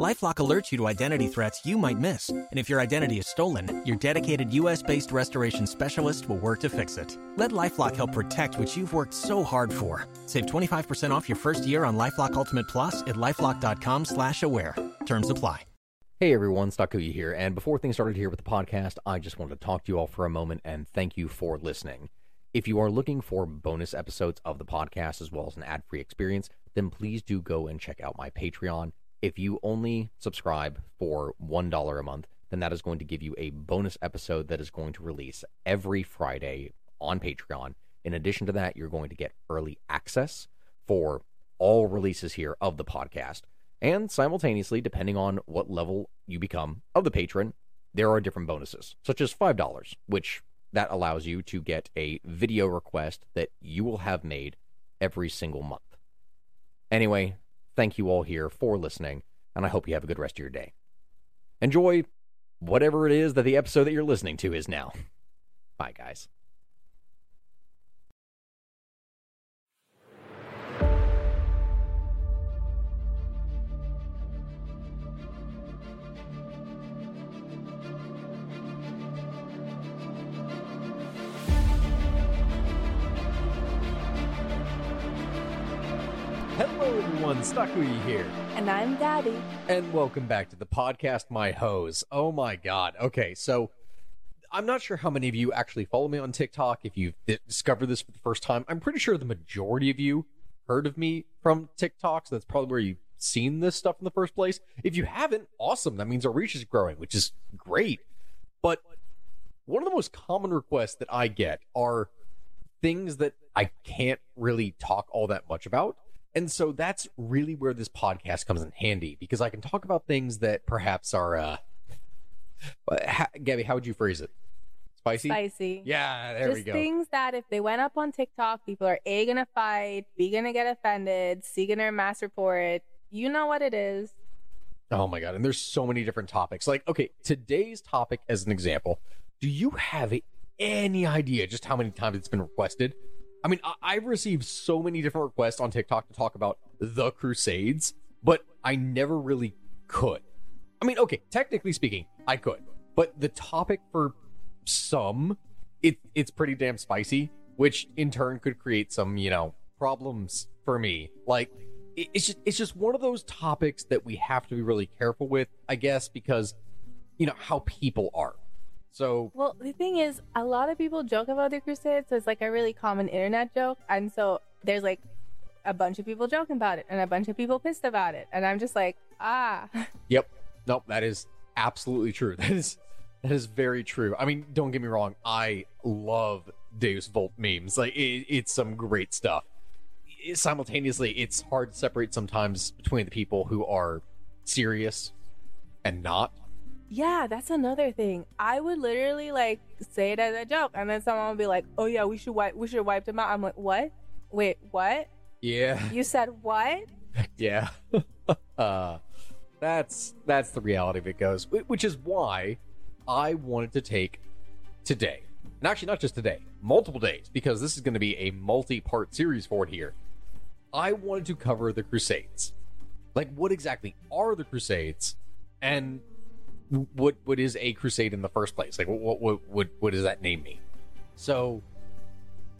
LifeLock alerts you to identity threats you might miss, and if your identity is stolen, your dedicated U.S.-based restoration specialist will work to fix it. Let LifeLock help protect what you've worked so hard for. Save 25% off your first year on LifeLock Ultimate Plus at lifeLock.com/slash-aware. Terms apply. Hey everyone, Stakuyi here, and before things started here with the podcast, I just wanted to talk to you all for a moment and thank you for listening. If you are looking for bonus episodes of the podcast as well as an ad-free experience, then please do go and check out my Patreon. If you only subscribe for $1 a month, then that is going to give you a bonus episode that is going to release every Friday on Patreon. In addition to that, you're going to get early access for all releases here of the podcast. And simultaneously, depending on what level you become of the patron, there are different bonuses, such as $5, which that allows you to get a video request that you will have made every single month. Anyway, thank you all here for listening, and I hope you have a good rest of your day. Enjoy whatever it is that the episode that you're listening to is now. Bye, guys. Stakuyi here. And I'm Daddy. And welcome back to the podcast, my hose. Oh my god. Okay, so I'm not sure how many of you actually follow me on TikTok. If you've discovered this for the first time, I'm pretty sure the majority of you heard of me from TikTok. So that's probably where you've seen this stuff in the first place. If you haven't, awesome. That means our reach is growing, which is great. But one of the most common requests that I get are things that I can't really talk all that much about. And so that's really where this podcast comes in handy because I can talk about things that perhaps are, uh, ha- Gabby, how would you phrase it? Spicy? Spicy. Yeah, there Just we go. things that if they went up on TikTok, people are A, gonna fight, B, gonna get offended, C, gonna mass report. You know what it is. Oh my God. And there's so many different topics. Like, okay, today's topic, as an example, do you have any idea just how many times it's been requested? I mean, I- I've received so many different requests on TikTok to talk about the Crusades, but I never really could. I mean, okay, technically speaking, I could, but the topic for some, it it's pretty damn spicy, which in turn could create some, you know, problems for me. Like, it- it's just it's just one of those topics that we have to be really careful with, I guess, because you know how people are. So Well, the thing is, a lot of people joke about the Crusades, so it's like a really common internet joke. And so there's like a bunch of people joking about it and a bunch of people pissed about it. And I'm just like, ah. Yep. Nope, that is absolutely true. That is that is very true. I mean, don't get me wrong, I love Deus Vult memes. Like it, it's some great stuff. It- simultaneously, it's hard to separate sometimes between the people who are serious and not. Yeah, that's another thing. I would literally like say it as a joke, and then someone would be like, "Oh yeah, we should wipe, we should wiped them out." I'm like, "What? Wait, what? Yeah. You said what?" Yeah. uh, that's that's the reality of it goes, which is why I wanted to take today, and actually not just today, multiple days, because this is going to be a multi-part series for it here. I wanted to cover the Crusades, like what exactly are the Crusades, and what what is a crusade in the first place? Like what what what what does that name mean? So,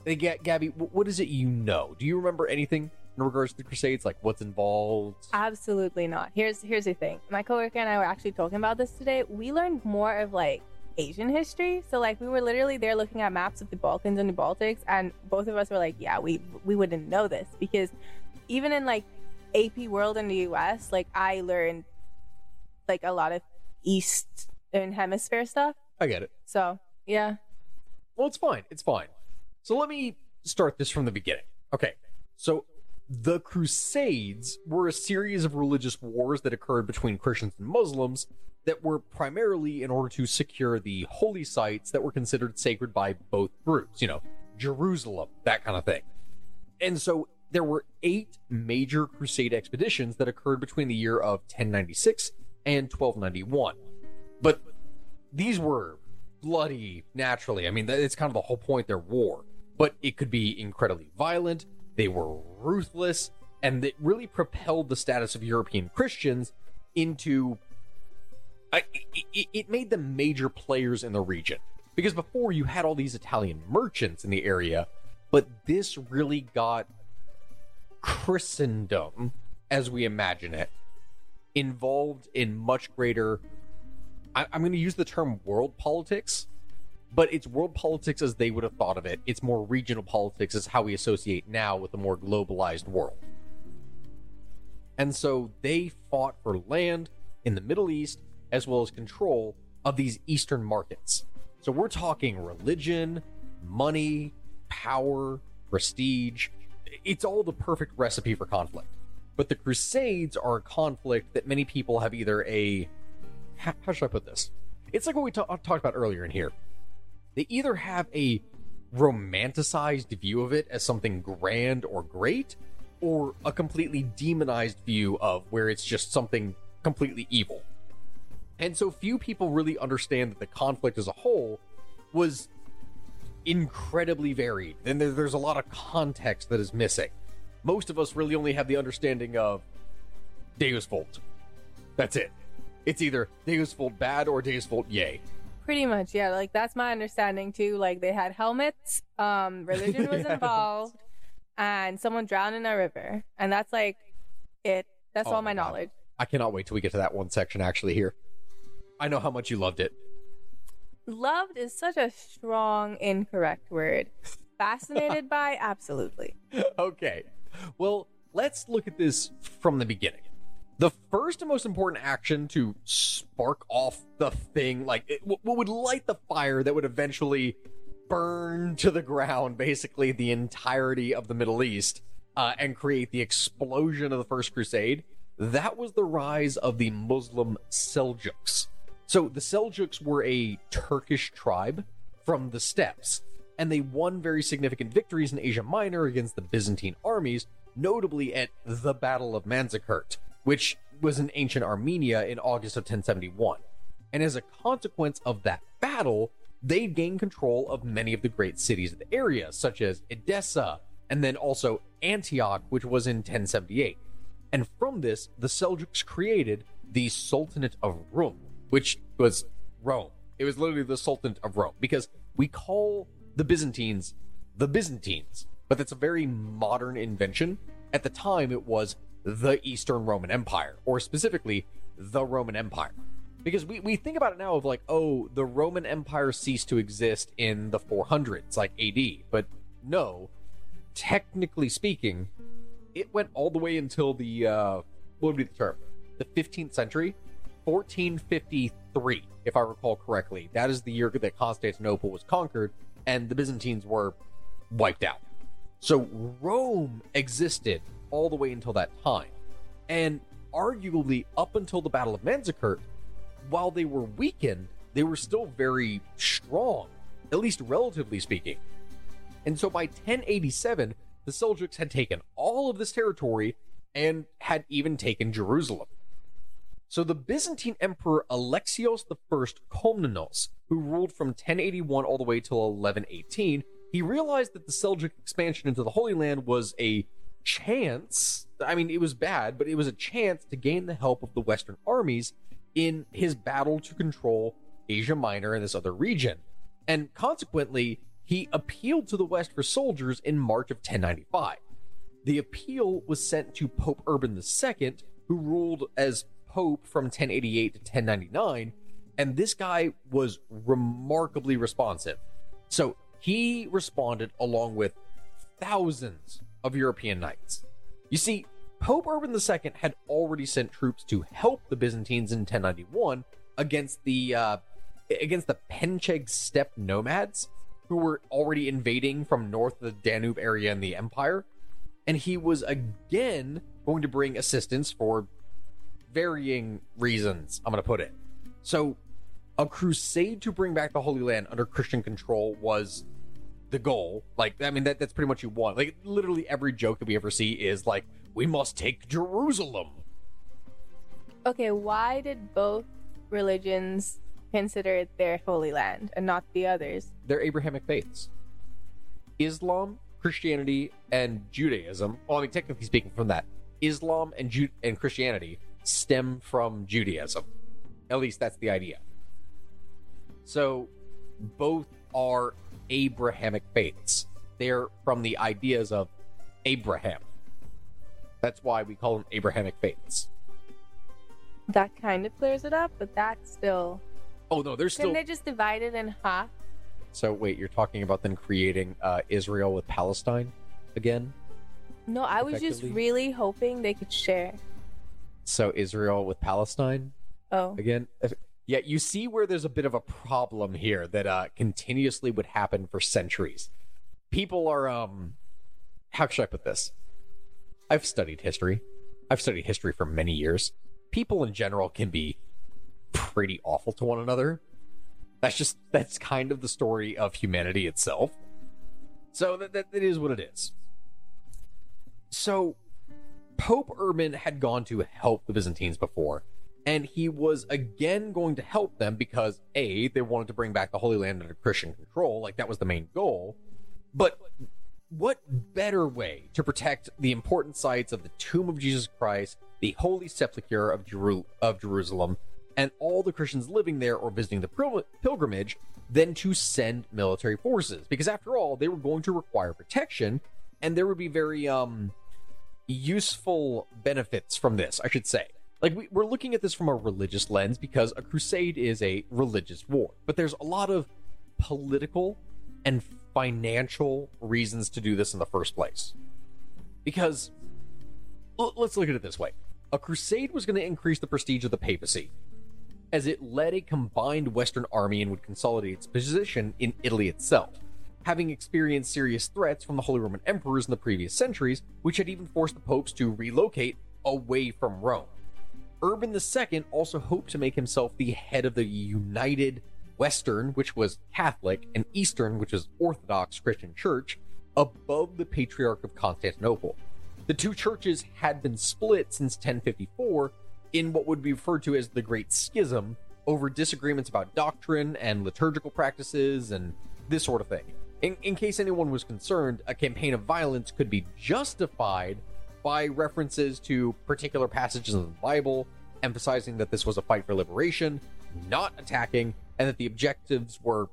hey, Ga- Gabby, what is it you know? Do you remember anything in regards to the Crusades? Like what's involved? Absolutely not. Here's here's the thing. My coworker and I were actually talking about this today. We learned more of like Asian history. So like we were literally there looking at maps of the Balkans and the Baltics, and both of us were like, "Yeah, we we wouldn't know this because even in like AP World in the U.S., like I learned like a lot of Eastern Hemisphere stuff. I get it. So yeah, Well, it's fine. It's fine. So let me start this from the beginning. Okay. So the Crusades were a series of religious wars that occurred between Christians and Muslims that were primarily in order to secure the holy sites that were considered sacred by both groups, you know, Jerusalem, that kind of thing. And so there were eight major crusade expeditions that occurred between the year of 1096 and 1291. But these were bloody naturally. I mean, it's kind of the whole point, they're war. But it could be incredibly violent, they were ruthless, and it really propelled the status of European Christians into. it, it made them major players in the region. Because before you had all these Italian merchants in the area, but this really got Christendom, as we imagine it, involved in much greater. I, I'm going to use the term world politics, but it's world politics as they would have thought of it. It's more regional politics, as how we associate now with a more globalized world. And so they fought for land in the Middle East as well as control of these Eastern markets. So we're talking religion, money, power, prestige. It's all the perfect recipe for conflict. But the Crusades are a conflict that many people have either a. How, should I put this? It's like what we ta- talked about earlier in here. They either have a romanticized view of it as something grand or great, or a completely demonized view of where it's just something completely evil. And so few people really understand that the conflict as a whole was incredibly varied. And there's a lot of context that is missing. Most of us really only have the understanding of Deus Vult. That's it. It's either Deus Vult bad or Deus Vult yay. Pretty much, yeah. Like that's my understanding too. Like they had helmets, um, religion was involved, and someone drowned in a river, and that's like it. That's oh all my, my knowledge. I cannot wait till we get to that one section actually here. I know how much you loved it. Loved is such a strong, incorrect word. Fascinated by? Absolutely. Okay. Well, let's look at this from the beginning. The first and most important action to spark off the thing, like what would light the fire that would eventually burn to the ground basically the entirety of the Middle East uh, and create the explosion of the First Crusade, that was the rise of the Muslim Seljuks. So the Seljuks were a Turkish tribe from the steppes, and they won very significant victories in Asia Minor against the Byzantine armies, notably at the Battle of Manzikert, which was in ancient Armenia in August of 1071. And as a consequence of that battle, they gained control of many of the great cities of the area, such as Edessa, and then also Antioch, which was in 1078. And from this, the Seljuks created the Sultanate of Rum, which was Rome. It was literally the Sultanate of Rome because we call the Byzantines the Byzantines, but that's a very modern invention. At the time, it was the Eastern Roman Empire, or specifically the Roman Empire. Because we, we think about it now of like, oh, the Roman Empire ceased to exist in the 400s, like AD. But no, technically speaking, it went all the way until the, uh, what would be the term? The 15th century 1453, if I recall correctly. That is the year that Constantinople was conquered and the Byzantines were wiped out. So Rome existed all the way until that time. And arguably, up until the Battle of Manzikert, while they were weakened, they were still very strong, at least relatively speaking. And so by 1087, the Seljuks had taken all of this territory and had even taken Jerusalem. So the Byzantine Emperor Alexios I Komnenos, who ruled from 1081 all the way till 1118, he realized that the Seljuk expansion into the Holy Land was a chance. I mean, it was bad, but it was a chance to gain the help of the Western armies in his battle to control Asia Minor and this other region. And consequently, he appealed to the West for soldiers in March of 1095. The appeal was sent to Pope Urban II, who ruled as Pope from 1088 to 1099, and this guy was remarkably responsive. So he responded along with thousands of European knights. You see, Pope Urban II had already sent troops to help the Byzantines in 1091 against the uh, against the Pecheneg steppe nomads who were already invading from north of the Danube area in the empire. And he was again going to bring assistance for varying reasons, I'm going to put it. So, a crusade to bring back the Holy Land under Christian control was the goal. Like, I mean, that, that's pretty much you want. Like, literally every joke that we ever see is like, we must take Jerusalem. Okay, why did both religions consider it their holy land and not the others? They're Abrahamic faiths. Islam, Christianity, and Judaism. Well, I mean, technically speaking, from that, Islam and Ju- and Christianity stem from Judaism. At least that's the idea. So, both are Abrahamic faiths. They're from the ideas of Abraham. That's why we call them Abrahamic faiths. That kind of clears it up, but that's still. Oh no, Couldn't still. they just divide it in half? So wait, you're talking about then creating uh, Israel with Palestine again? No, I was just really hoping they could share. So Israel with Palestine Oh, again? Yeah, you see where there's a bit of a problem here that uh, continuously would happen for centuries. People are um, how should I put this? I've studied history. I've studied history for many years. People in general can be pretty awful to one another. That's just that's kind of the story of humanity itself. So that, that, that is what it is. So Pope Urban had gone to help the Byzantines before, and he was again going to help them because A, they wanted to bring back the Holy Land under Christian control, like that was the main goal. But what better way to protect the important sites of the tomb of Jesus Christ, the holy sepulchre of, Jeru- of Jerusalem, and all the Christians living there or visiting the pil- pilgrimage than to send military forces? Because after all, they were going to require protection, and there would be very um useful benefits from this, I should say. Like, we, we're looking at this from a religious lens because a crusade is a religious war, but there's a lot of political and financial reasons to do this in the first place. Because, l- let's look at it this way a crusade was going to increase the prestige of the papacy, as it led a combined Western army and would consolidate its position in Italy itself having experienced serious threats from the Holy Roman emperors in the previous centuries, which had even forced the popes to relocate away from Rome. Urban II also hoped to make himself the head of the united Western, which was Catholic, and Eastern, which was Orthodox Christian Church, above the Patriarch of Constantinople. The two churches had been split since 1054 in what would be referred to as the Great Schism over disagreements about doctrine and liturgical practices and this sort of thing. In, in case anyone was concerned, a campaign of violence could be justified by references to particular passages of the Bible, emphasizing that this was a fight for liberation, not attacking, and that the objectives were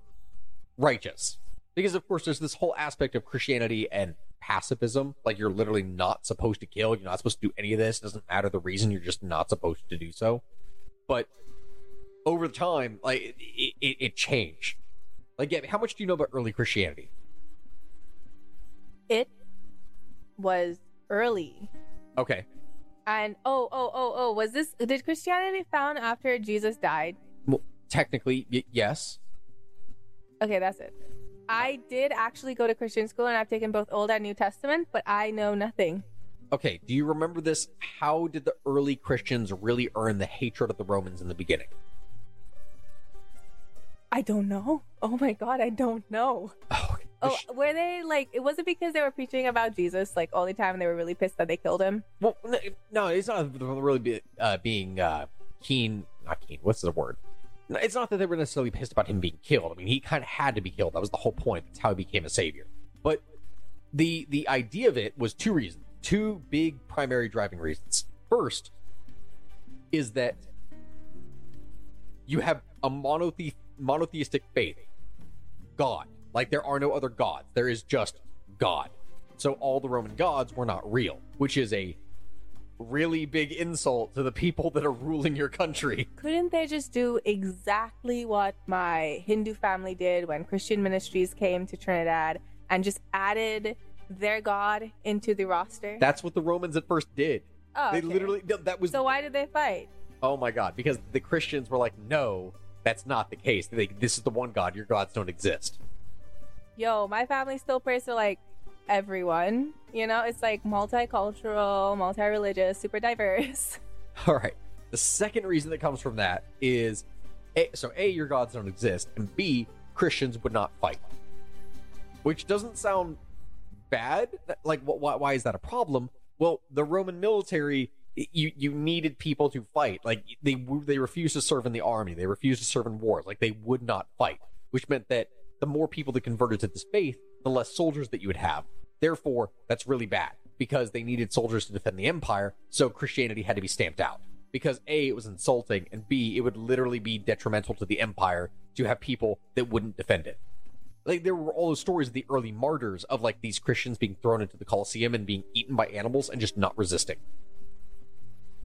righteous. Because, of course, there's this whole aspect of Christianity and pacifism. Like, you're literally not supposed to kill, you're not supposed to do any of this. It doesn't matter the reason, you're just not supposed to do so. But over time, like, it, it, it changed. Like, Gabby, how much do you know about early Christianity? it was early. Okay. And oh, oh, oh, oh, was this did Christianity found after Jesus died? Well, technically, y- yes. Okay, that's it. I did actually go to Christian school and I've taken both Old and New Testament, but I know nothing. Okay, do you remember this? How did the early Christians really earn the hatred of the Romans in the beginning? I don't know. Oh my god, I don't know. Oh. Oh, were they like it wasn't because they were preaching about Jesus like all the time and they were really pissed that they killed him? well, no, it's not really be, uh, being uh, keen. Not keen. What's the word? It's not that they were necessarily pissed about him being killed. I mean, he kind of had to be killed. That was the whole point. That's how he became a savior. But the the idea of it was two reasons, two big primary driving reasons. First is that you have a monothe- monotheistic faith, God. Like there are no other gods. There is just God. So all the Roman gods were not real, which is a really big insult to the people that are ruling your country. Couldn't they just do exactly what my Hindu family did when Christian ministries came to Trinidad and just added their god into the roster? That's what the Romans at first did. oh, They literally that was So why did they fight? oh my god because the Christians were like no, that's not the case. They, this is the one God. Your gods don't exist. Yo, my family still prays to like everyone. You know, it's like multicultural, multi-religious, super diverse. All right. The second reason that comes from that is a, so A, your gods don't exist, and B, Christians would not fight. Which doesn't sound bad. Like, wh- why, why is that a problem? Well, the Roman military you you needed people to fight. Like they they refused to serve in the army. They refused to serve in wars. Like they would not fight, which meant that the more people that converted to this faith, the less soldiers that you would have. Therefore, that's really bad because they needed soldiers to defend the empire. So Christianity had to be stamped out because a it was insulting and b it would literally be detrimental to the empire to have people that wouldn't defend it like there were all those stories of the early martyrs of like these christians being thrown into the colosseum and being eaten by animals and just not resisting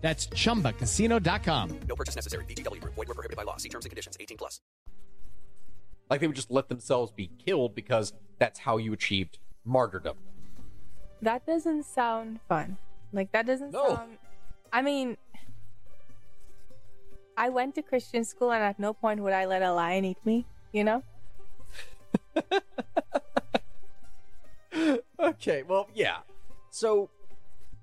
That's chumbacasino.com. No purchase necessary. VGW Group. Void were prohibited by law. See terms and conditions. 18 plus. like they would just let themselves be killed because that's how you achieved martyrdom That doesn't sound fun. Like that doesn't No. sound. I mean, I went to Christian school, and at no point would I let a lion eat me. You know? okay well yeah so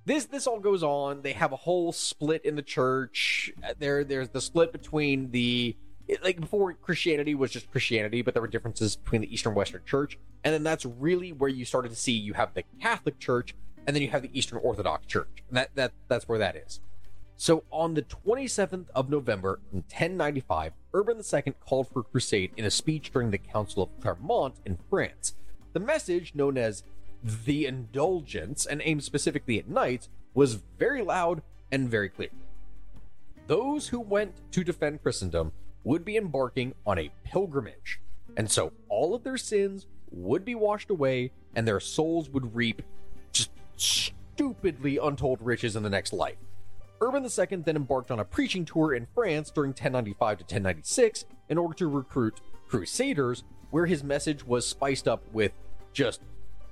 this this all goes on. They have a whole split in the church. Uh, there there's the split between the like before christianity was just christianity but there were differences between the eastern and western church. And then that's really where you started to see you have the catholic church and then you have the eastern orthodox church. And that that that's where that is. So on the 27th of November in 1095, Urban II called for a crusade in a speech during the Council of Clermont in France. The message, known as the Indulgence and aimed specifically at knights, was very loud and very clear. Those who went to defend Christendom would be embarking on a pilgrimage, and so all of their sins would be washed away and their souls would reap just stupidly untold riches in the next life. Urban II then embarked on a preaching tour in France during 1095 to 1096 in order to recruit crusaders, where his message was spiced up with just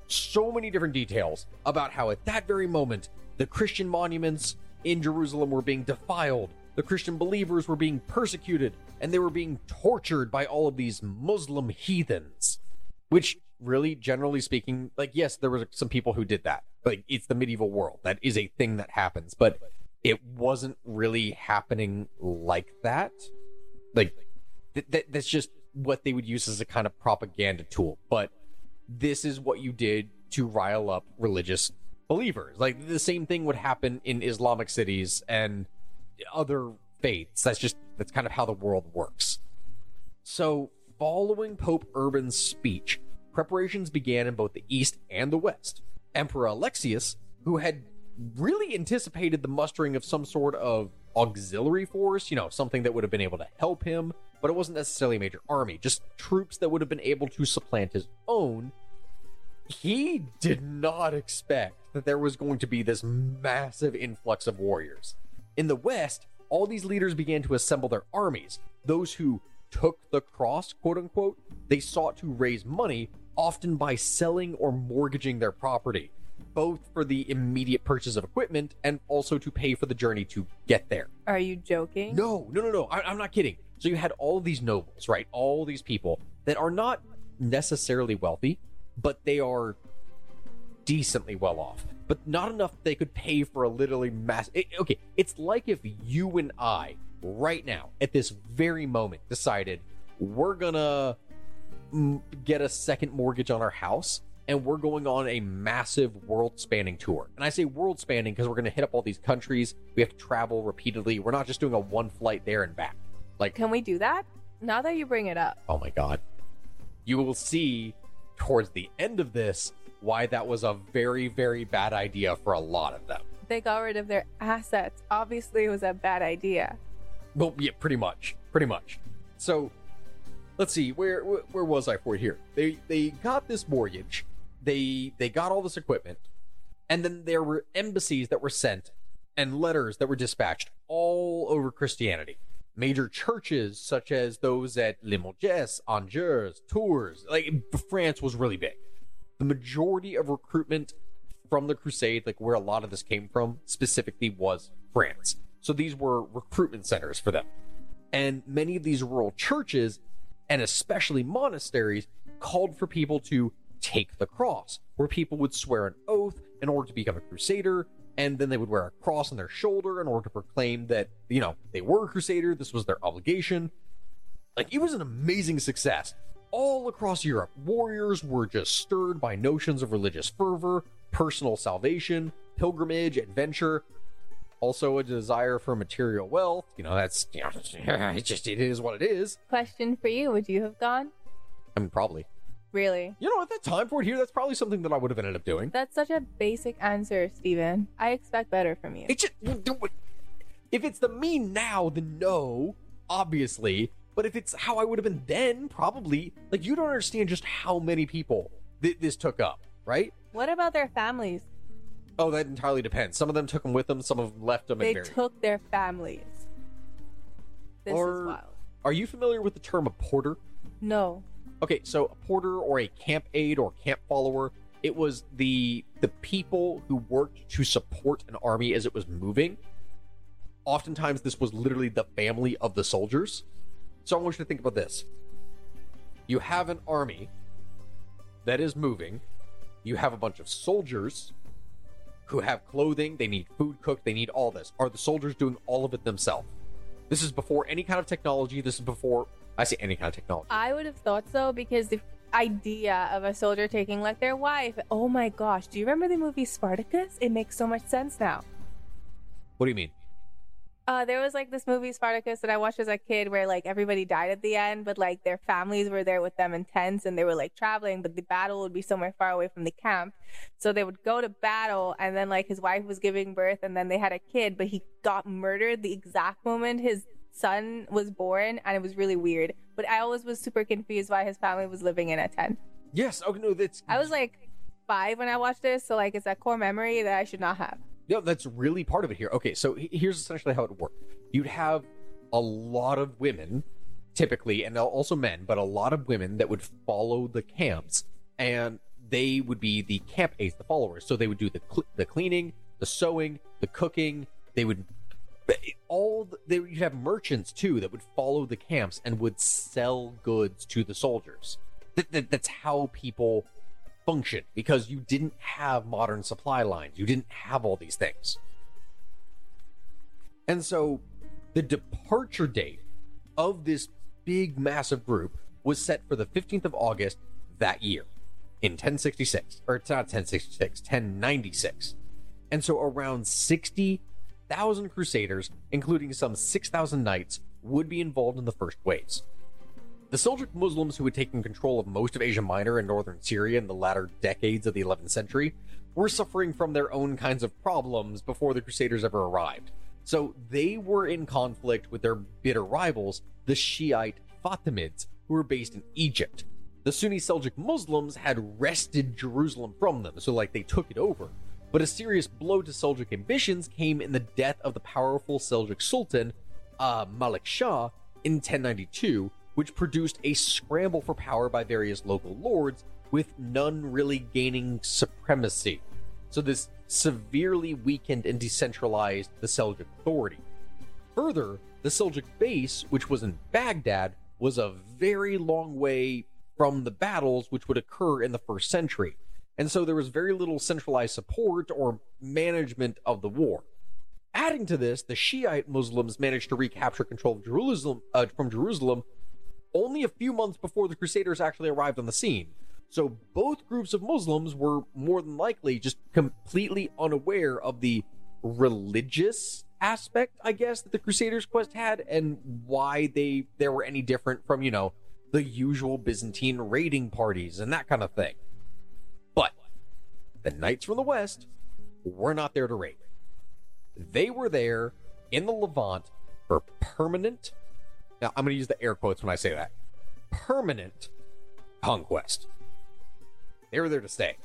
so many different details about how at that very moment the Christian monuments in Jerusalem were being defiled, the Christian believers were being persecuted, and they were being tortured by all of these Muslim heathens. Which, really, generally speaking, like, yes, there were some people who did that. Like, it's the medieval world. That is a thing that happens. But it wasn't really happening like that. Like th- th- that's just what they would use as a kind of propaganda tool. But this is what you did to rile up religious believers. Like the same thing would happen in Islamic cities and other faiths. That's just that's kind of how the world works. So, following Pope Urban's speech, preparations began in both the East and the West. Emperor Alexius, who had really anticipated the mustering of some sort of auxiliary force, you know, something that would have been able to help him, but it wasn't necessarily a major army, just troops that would have been able to supplant his own. He did not expect that there was going to be this massive influx of warriors. In the West, all these leaders began to assemble their armies. Those who took the cross, quote unquote, they sought to raise money, often by selling or mortgaging their property, both for the immediate purchase of equipment and also to pay for the journey to get there. Are you joking? No, no, no, no. I, I'm not kidding. So you had all these nobles, right? All these people that are not necessarily wealthy, but they are decently well off, but not enough they could pay for a literally mass. It, okay, it's like if you and I, right now, at this very moment, decided we're gonna get a second mortgage on our house and we're going on a massive world spanning tour. And I say world spanning because we're to hit up all these countries. We have to travel repeatedly. We're not just doing a one flight there and back. Like, Can we do that? Now that you bring it up, oh my God. You will see towards the end of this why that was a very, very bad idea for a lot of them. they got rid of their assets. Obviously, it was a bad idea. Well, yeah, pretty much, pretty much. So, let's see, where where, where was I for here? They they got this mortgage, they they got all this equipment, and then there were embassies that were sent and letters that were dispatched all over Christianity. Major churches such as those at Limoges, Angers, Tours, like France was really big. The majority of recruitment from the crusade, like where a lot of this came from, specifically was France. So these were recruitment centers for them. And many of these rural churches, and especially monasteries, called for people to take the cross, where people would swear an oath in order to become a crusader, and then they would wear a cross on their shoulder in order to proclaim that, you know, they were a crusader, this was their obligation. Like, it was an amazing success. All across Europe, warriors were just stirred by notions of religious fervor, personal salvation, pilgrimage, adventure, also a desire for material wealth. You know, that's, you know, it's just, it is what it is. Question for you: Would you have gone? I mean, probably. Really? You know, at that time for it here, that's probably something that I would have ended up doing. That's such a basic answer, Steven. I expect better from you. It just, if it's the me now, then no, obviously. But if it's how I would have been then, probably. Like, you don't understand just how many people th- this took up, right? What about their families? Oh, that entirely depends. Some of them took them with them, some of them left them They and buried. took their families. This Or- is wild. Are you familiar with the term a porter? No. Okay, so a porter or a camp aide or camp follower, it was the the people who worked to support an army as it was moving. Oftentimes this was literally the family of the soldiers. So I want you to think about this. You have an army that is moving. You have a bunch of soldiers who have clothing, they need food cooked, they need all this. Are the soldiers doing all of it themselves? This is before any kind of technology. This is before I say any kind of technology. I would have thought so because the idea of a soldier taking like their wife. Oh my gosh, do you remember the movie Spartacus? It makes so much sense now. What do you mean? Uh, there was like this movie Spartacus that I watched as a kid where like everybody died at the end, but like their families were there with them in tents and they were like traveling, but the battle would be somewhere far away from the camp. So they would go to battle and then like his wife was giving birth and then they had a kid, but he got murdered the exact moment his son was born and it was really weird. But I always was super confused why his family was living in a tent. Yes. Okay. No, that's. I was like five when I watched this, so like it's a core memory that I should not have. No, that's really part of it here. Okay, so here's essentially how it worked. You'd have a lot of women, typically, and also men, but a lot of women that would follow the camps, and they would be the camp aides, the followers. So they would do the cl- the cleaning, the sewing, the cooking. They would all the, they you'd have merchants too that would follow the camps and would sell goods to the soldiers. That, that, that's how people function because you didn't have modern supply lines. You didn't have all these things. And so the departure date of this big, massive group was set for the 15th of August that year in 1066. Or it's not 1066, 1096. And so around 60,000 crusaders, including some 6,000 knights, would be involved in the first waves. The Seljuk Muslims who had taken control of most of Asia Minor and northern Syria in the latter decades of the 11th century were suffering from their own kinds of problems before the Crusaders ever arrived. So they were in conflict with their bitter rivals, the Shiite Fatimids, who were based in Egypt. The Sunni Seljuk Muslims had wrested Jerusalem from them, so like they took it over. But a serious blow to Seljuk ambitions came in the death of the powerful Seljuk Sultan, uh, Malik Shah, in 1092, which produced a scramble for power by various local lords, with none really gaining supremacy. So this severely weakened and decentralized the Seljuk authority. Further, the Seljuk base, which was in Baghdad, was a very long way from the battles which would occur in the first century. And so there was very little centralized support or management of the war. Adding to this, the Shiite Muslims managed to recapture control of Jerusalem uh, from Jerusalem only a few months before the Crusaders actually arrived on the scene. So both groups of Muslims were more than likely just completely unaware of the religious aspect, I guess, that the Crusaders' quest had and why they there were any different from, you know, the usual Byzantine raiding parties and that kind of thing. But the knights from the west were not there to raid. They were there in the Levant for permanent now, I'm going to use the air quotes when I say that. Permanent conquest. They were there to stay.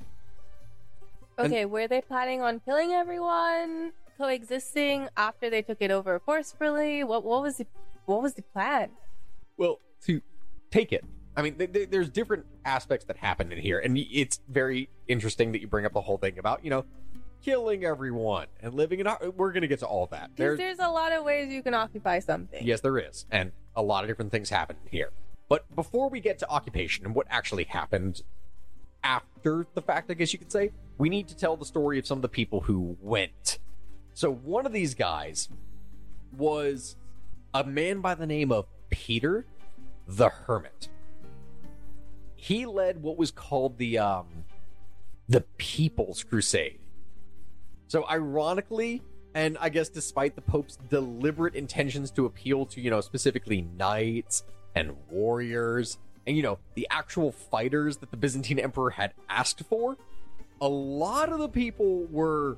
And- Okay, were they planning on killing everyone, coexisting after they took it over forcefully? What what was the what was the plan? Well, to take it. I mean, th- th- there's different aspects that happen in here, and it's very interesting that you bring up the whole thing about, you know, killing everyone and living in. We're gonna get to all that. Because there's a lot of ways you can occupy something. Yes, there is. And a lot of different things happen here. But before we get to occupation and what actually happened after the fact, I guess you could say, we need to tell the story of some of the people who went. So one of these guys was a man by the name of Peter the Hermit. He led what was called the um the People's Crusade. So ironically, and I guess despite the Pope's deliberate intentions to appeal to, you know, specifically knights and warriors and you know, the actual fighters that the Byzantine emperor had asked for, a lot of the people were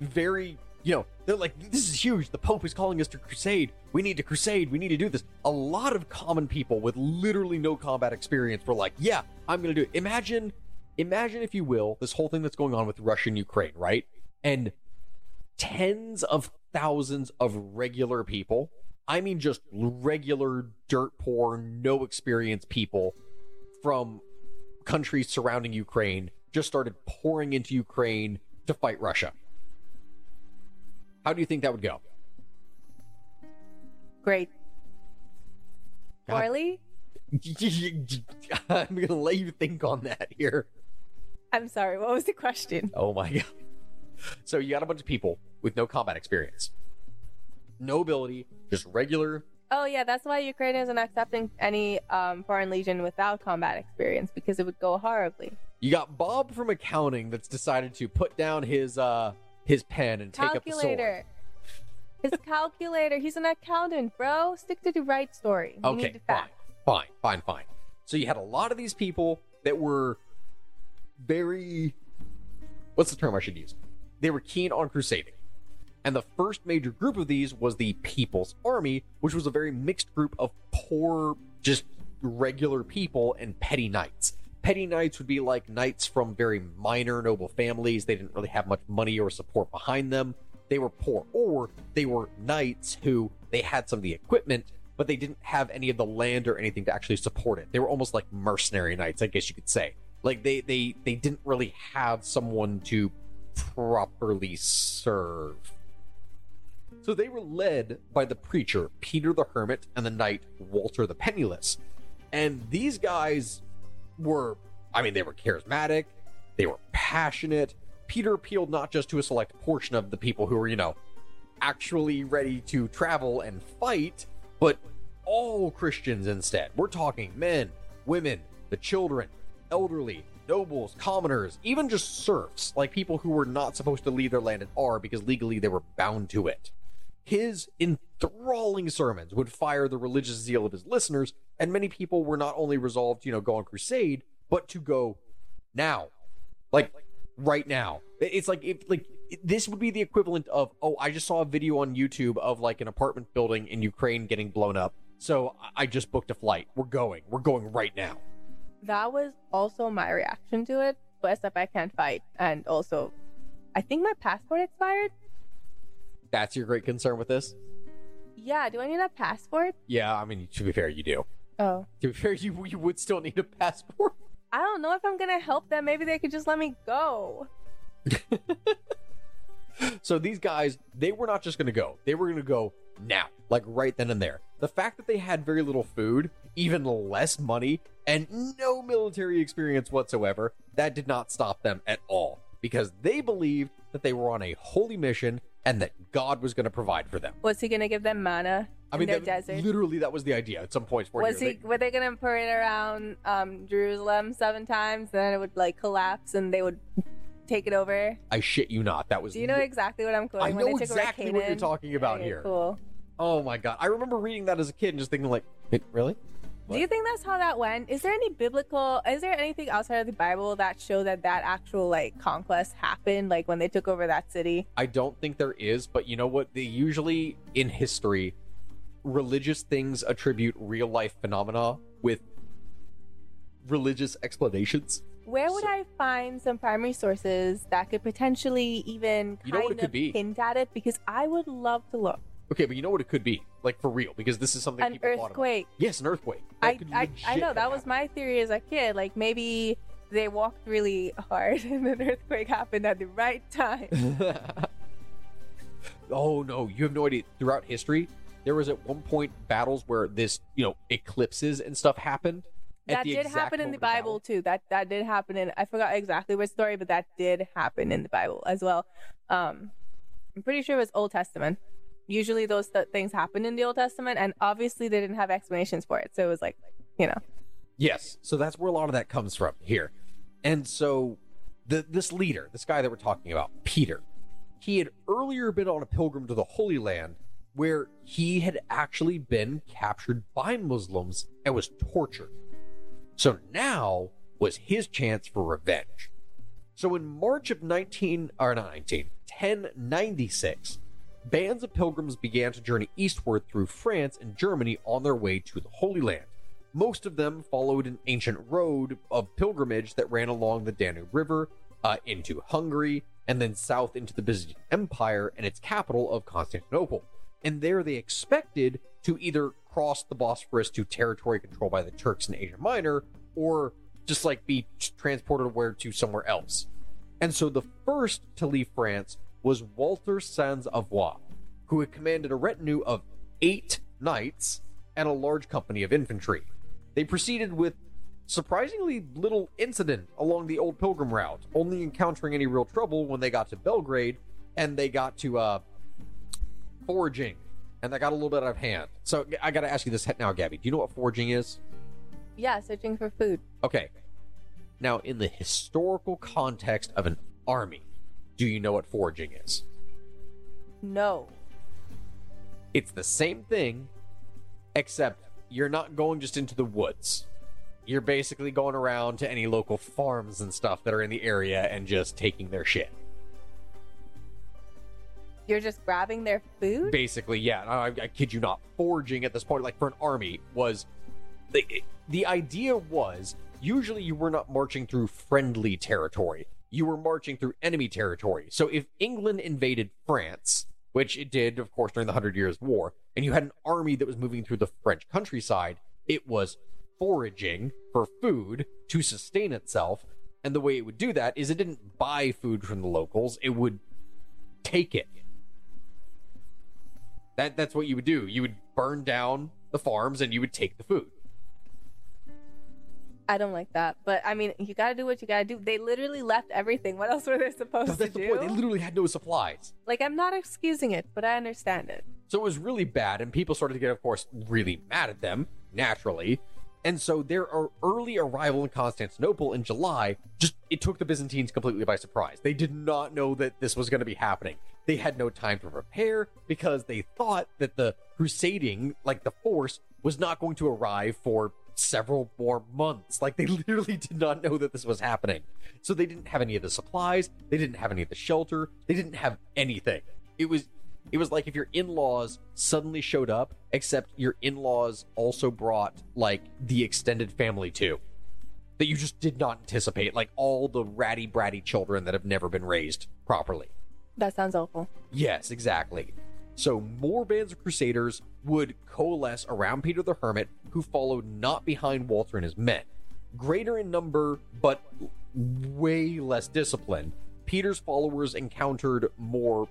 very, you know, they're like this is huge. The Pope is calling us to crusade. We need to crusade. We need to do this. A lot of common people with literally no combat experience were like, "Yeah, I'm going to do it." Imagine imagine if you will this whole thing that's going on with Russia and Ukraine, right? And tens of thousands of regular people. I mean, just regular, dirt poor, no experience people from countries surrounding Ukraine just started pouring into Ukraine to fight Russia. How do you think that would go? Great. God. Poorly? I'm going to let you think on that here. I'm sorry. What was the question? Oh my god. So you got a bunch of people with no combat experience. No ability, just regular. Oh yeah, that's why Ukraine isn't accepting any um, foreign legion without combat experience because it would go horribly. You got Bob from accounting that's decided to put down his uh his pen and take up the sword. Calculator. His calculator. He's an accountant, bro. Stick to the right story. You need Okay, fine, fine, fine, fine. So you had a lot of these people that were very what's the term I should use? They were keen on crusading. And the first major group of these was the People's Army, which was a very mixed group of poor, just regular people and petty knights. Petty knights would be like knights from very minor noble families. They didn't really have much money or support behind them. They were poor. Or they were knights who they had some of the equipment, but they didn't have any of the land or anything to actually support it. They were almost like mercenary knights, I guess you could say. Like they they they didn't really have someone to properly serve. So they were led by the preacher Peter the Hermit and the knight Walter the Penniless. And these guys were, I mean, they were charismatic, they were passionate. Peter appealed not just to a select portion of the people who were, you know, actually ready to travel and fight, but all Christians instead. We're talking men, women, the children, elderly, nobles, commoners, even just serfs, like people who were not supposed to leave their land at R because legally they were bound to it. His enthralling sermons would fire the religious zeal of his listeners, and many people were not only resolved you know, go on crusade, but to go now. Like right now. It's like if like this would be the equivalent of, oh, I just saw a video on YouTube of like an apartment building in Ukraine getting blown up. So I- just booked a flight. We're going. We're going right now. That was also my reaction to it. But except I can't fight, and also, I think my passport expired. That's your great concern with this? Yeah. Do I need a passport? Yeah, I mean, to be fair, you do. Oh. To be fair, you you would still need a passport. I don't know if I'm gonna help them. Maybe they could just let me go. So these guys, they were not just going to go. They were going to go now, like right then and there. The fact that they had very little food, even less money, and no military experience whatsoever, that did not stop them at all because they believed that they were on a holy mission and that God was going to provide for them. Was he gonna give them manna I mean, in their that- desert? literally, that was the idea at some points. Was he? Were they gonna parade around um, Jerusalem seven times? Then it would like collapse, and they would take it over. I shit you not. That was. Do you know exactly what I'm quoting? I when know they exactly what you're talking about Okay, here. Cool. Oh my god! I remember reading that as a kid and just thinking, like, "Wait, really? Do you think that's how that went? Is there any biblical? Is there anything outside of the Bible that show that that actual like conquest happened, like when they took over that city? I don't think there is, but you know what? They usually in history, religious things attribute real life phenomena with religious explanations. Where would So- I find some primary sources that could potentially even You know what kind it could of be? hint at it? Because I would love to look. Okay, but you know what it could be, like for real, because this is something An people thought about. An earthquake. Yes, an earthquake. That I, I, I know that was happen. my theory as a kid. Like maybe they walked really hard, and an earthquake happened at the right time. oh no, you have no idea. Throughout history, there was at one point battles where this, you know, eclipses and stuff happened. that did happen in the moment of battle. Bible too. That that did happen in. I forgot exactly which story, but that did happen in the Bible as well. Um, I'm pretty sure it was Old Testament. Usually those th- things happen in the Old Testament, and obviously they didn't have explanations for it. So it was like, you know, Yes, so that's where a lot of that comes from here. And so the this leader, this guy that we're talking about, Peter, he had earlier been on a pilgrim to the Holy Land where he had actually been captured by Muslims and was tortured. So now was his chance for revenge. So in March of 19 or not 19, 1096, bands of pilgrims began to journey eastward through France and Germany on their way to the Holy Land. Most of them followed an ancient road of pilgrimage that ran along the Danube River uh, into Hungary and then south into the Byzantine Empire and its capital of Constantinople. And there they expected to either cross the Bosphorus to territory controlled by the Turks in Asia Minor or just like be transported where to somewhere else. And so the first to leave France was Walter Sans Avoir, who had commanded a retinue of eight knights and a large company of infantry. They proceeded with surprisingly little incident along the old pilgrim route, only encountering any real trouble when they got to Belgrade and they got to uh, foraging, and that got a little bit out of hand. So I got to ask you this now, Gabby. Do you know what foraging is? yeah, searching for food. Okay. Now, in the historical context of an army, do you know what foraging is? No, It's the same thing, except you're not going just into the woods. You're basically going around to any local farms and stuff that are in the area and just taking their shit. you're just grabbing their food. Basically, yeah. I, I kid you not. Foraging at this point, like for an army, was the the idea was usually you were not marching through friendly territory. You were marching through enemy territory. So if England invaded France, which it did, of course, during the Hundred Years' War, and you had an army that was moving through the French countryside, it was foraging for food to sustain itself. And the way it would do that is it didn't buy food from the locals; it would take it. That that's what you would do. You would burn down the farms and you would take the food. I don't like that, but I mean, you gotta do what you gotta do. They literally left everything. What else were they supposed That's to the do? point. They literally had no supplies. like, I'm not excusing it, but I understand it. So it was really bad, and people started to get, of course, really mad at them, naturally. And so their early arrival in Constantinople in July just it took the Byzantines completely by surprise. They did not know that this was going to be happening. They had no time to prepare because they thought that the crusading, like the force, was not going to arrive for several more months. Like they literally did not know that this was happening. So they didn't have any of the supplies, they didn't have any of the shelter, they didn't have anything. It was it was like if your in-laws suddenly showed up, except your in-laws also brought like the extended family too. That you just did not anticipate, like all the ratty bratty children that have never been raised properly. That sounds awful. Yes, exactly. So more bands of crusaders would coalesce around Peter the Hermit, who followed not behind Walter and his men. Greater in number, but way less disciplined, Peter's followers encountered more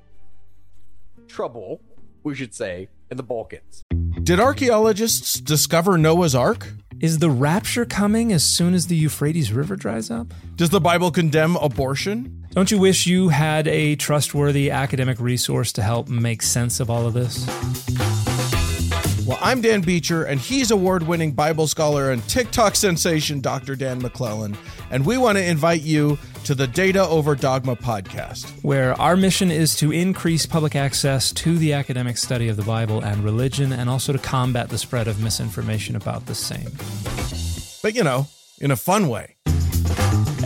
trouble, we should say, in the Balkans. Did archaeologists discover Noah's Ark? Is the rapture coming as soon as the Euphrates River dries up? Does the Bible condemn abortion? Don't you wish you had a trustworthy academic resource to help make sense of all of this? Well, I'm Dan Beecher, and he's award winning Bible scholar and TikTok sensation Dr. Dan McClellan. And we want to invite you to the Data Over Dogma podcast. Where our mission is to increase public access to the academic study of the Bible and religion, and also to combat the spread of misinformation about the same. But, you know, in a fun way.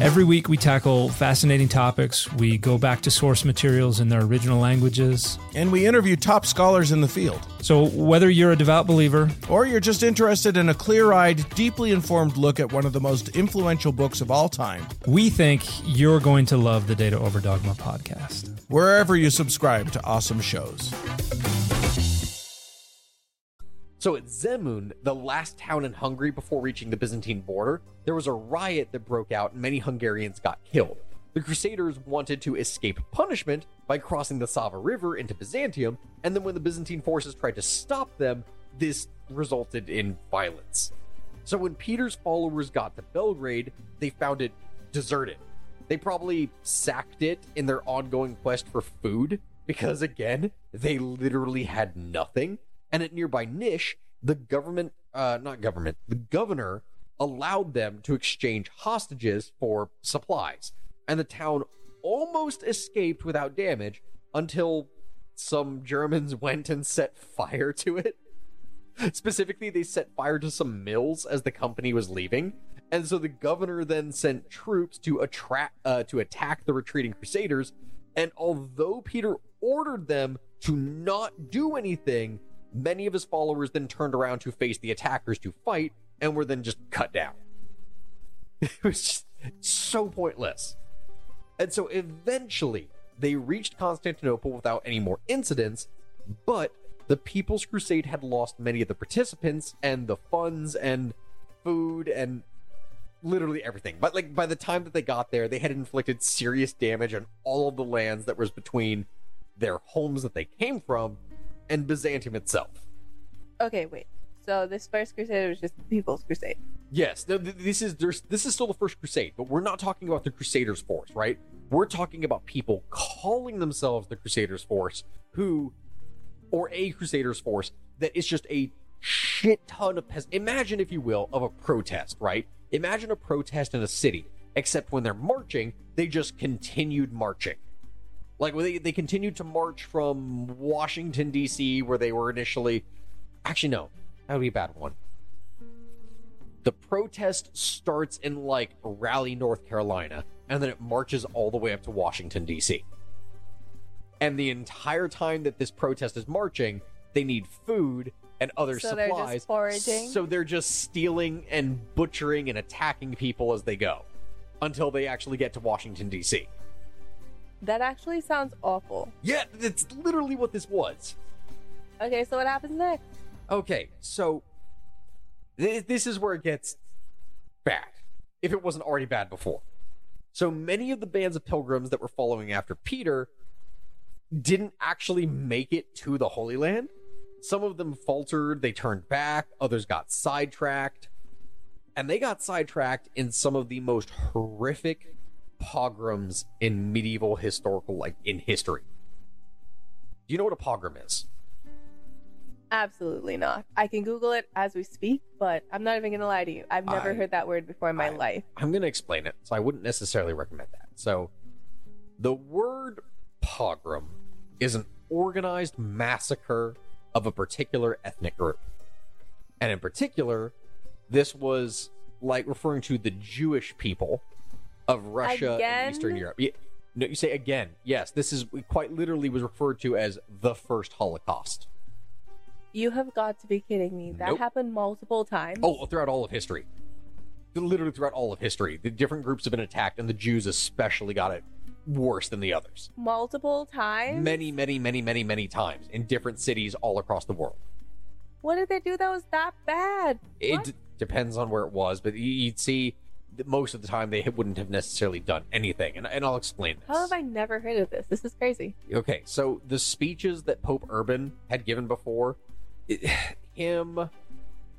Every week, we tackle fascinating topics. We go back to source materials in their original languages. And we interview top scholars in the field. So, whether you're a devout believer, Or you're just interested in a clear eyed, deeply informed look at one of the most influential books of all time, we think you're going to love the Data Over Dogma podcast. wherever you subscribe to awesome shows. So at Zemun, the last town in Hungary before reaching the Byzantine border, there was a riot that broke out and many Hungarians got killed. The Crusaders wanted to escape punishment by crossing the Sava River into Byzantium, and then when the Byzantine forces tried to stop them, this resulted in violence. So when Peter's followers got to Belgrade, they found it deserted. They probably sacked it in their ongoing quest for food because, again, they literally had nothing. And at nearby Nish, the government, uh, not government, the governor allowed them to exchange hostages for supplies. And the town almost escaped without damage until some Germans went and set fire to it. Specifically, they set fire to some mills as the company was leaving, and so the governor then sent troops to attract uh, to attack the retreating crusaders. And although Peter ordered them to not do anything, many of his followers then turned around to face the attackers to fight, and were then just cut down. It was just so pointless. And so eventually, they reached Constantinople without any more incidents, but the People's Crusade had lost many of the participants and the funds and food and literally everything. But like by the time that they got there, they had inflicted serious damage on all of the lands that was between their homes that they came from and Byzantium itself. Okay, wait. So this first crusade was just the People's Crusade. Yes, th- th- this is there's this is still the first crusade, but we're not talking about the Crusaders' force, right? We're talking about people calling themselves the Crusaders' force who or a Crusaders' force that is just a shit ton of pes- imagine if you will of a protest, right? Imagine a protest in a city, except when they're marching, they just continued marching. Like they, they continued to march from Washington D.C. where they were initially. Actually, no, that would be a bad one. The protest starts in like Raleigh, North Carolina, and then it marches all the way up to Washington D.C. And the entire time that this protest is marching, they need food and other So they're just supplies. foraging? So they're just stealing and butchering and attacking people as they go until they actually get to Washington D.C. That actually sounds awful. Yeah, that's literally what this was. Okay, so what happens next? Okay, so th- this is where it gets bad, if it wasn't already bad before. So many of the bands of pilgrims that were following after Peter didn't actually make it to the Holy Land. Some of them faltered, they turned back, others got sidetracked. And they got sidetracked in some of the most horrific pogroms in medieval historical, like in history. Do you know what a pogrom is? Absolutely not. I can Google it as we speak, but I'm not even gonna lie to you. I've never I- heard that word before in my I- life. I'm going to explain it, so I wouldn't necessarily recommend that. So, the word pogrom is an organized massacre of a particular ethnic group. And in particular, this was like referring to the Jewish people of Russia Again? and Eastern Europe. Yeah, no, you say again. Yes, this is quite literally was referred to as the first Holocaust. You have got to be kidding me. That Nope. happened multiple times. Oh, throughout all of history. Literally throughout all of history. The different groups have been attacked, and the Jews especially got it worse than the others. multiple times. Many, many, many, many, many times in different cities all across the world. What did they do that was that bad? It d- depends on where it was, but y- you'd see most of the time they wouldn't have necessarily done anything. And, and I'll explain this. How have I never heard of this? This is crazy. Okay, so the speeches that Pope Urban had given before, it, him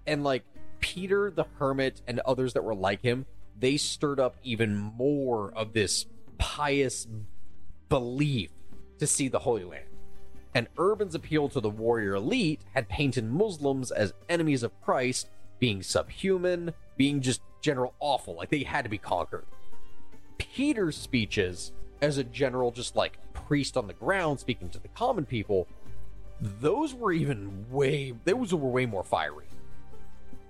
and like Peter the Hermit and others that were like him, they stirred up even more of this pious belief to see the Holy Land. And Urban's appeal to the warrior elite had painted Muslims as enemies of Christ, being subhuman, being just general awful, like they had to be conquered. Peter's speeches, as a general, just like priest on the ground speaking to the common people, those were even way, those were way more fiery.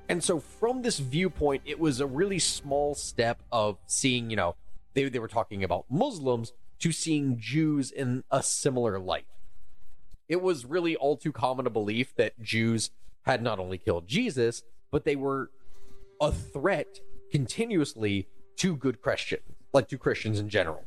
And so, from this viewpoint, it was a really small step of seeing, you know, they, they were talking about Muslims to seeing Jews in a similar light. It was really all too common a belief that Jews had not only killed Jesus, but they were a threat continuously to good Christians, like to Christians in general.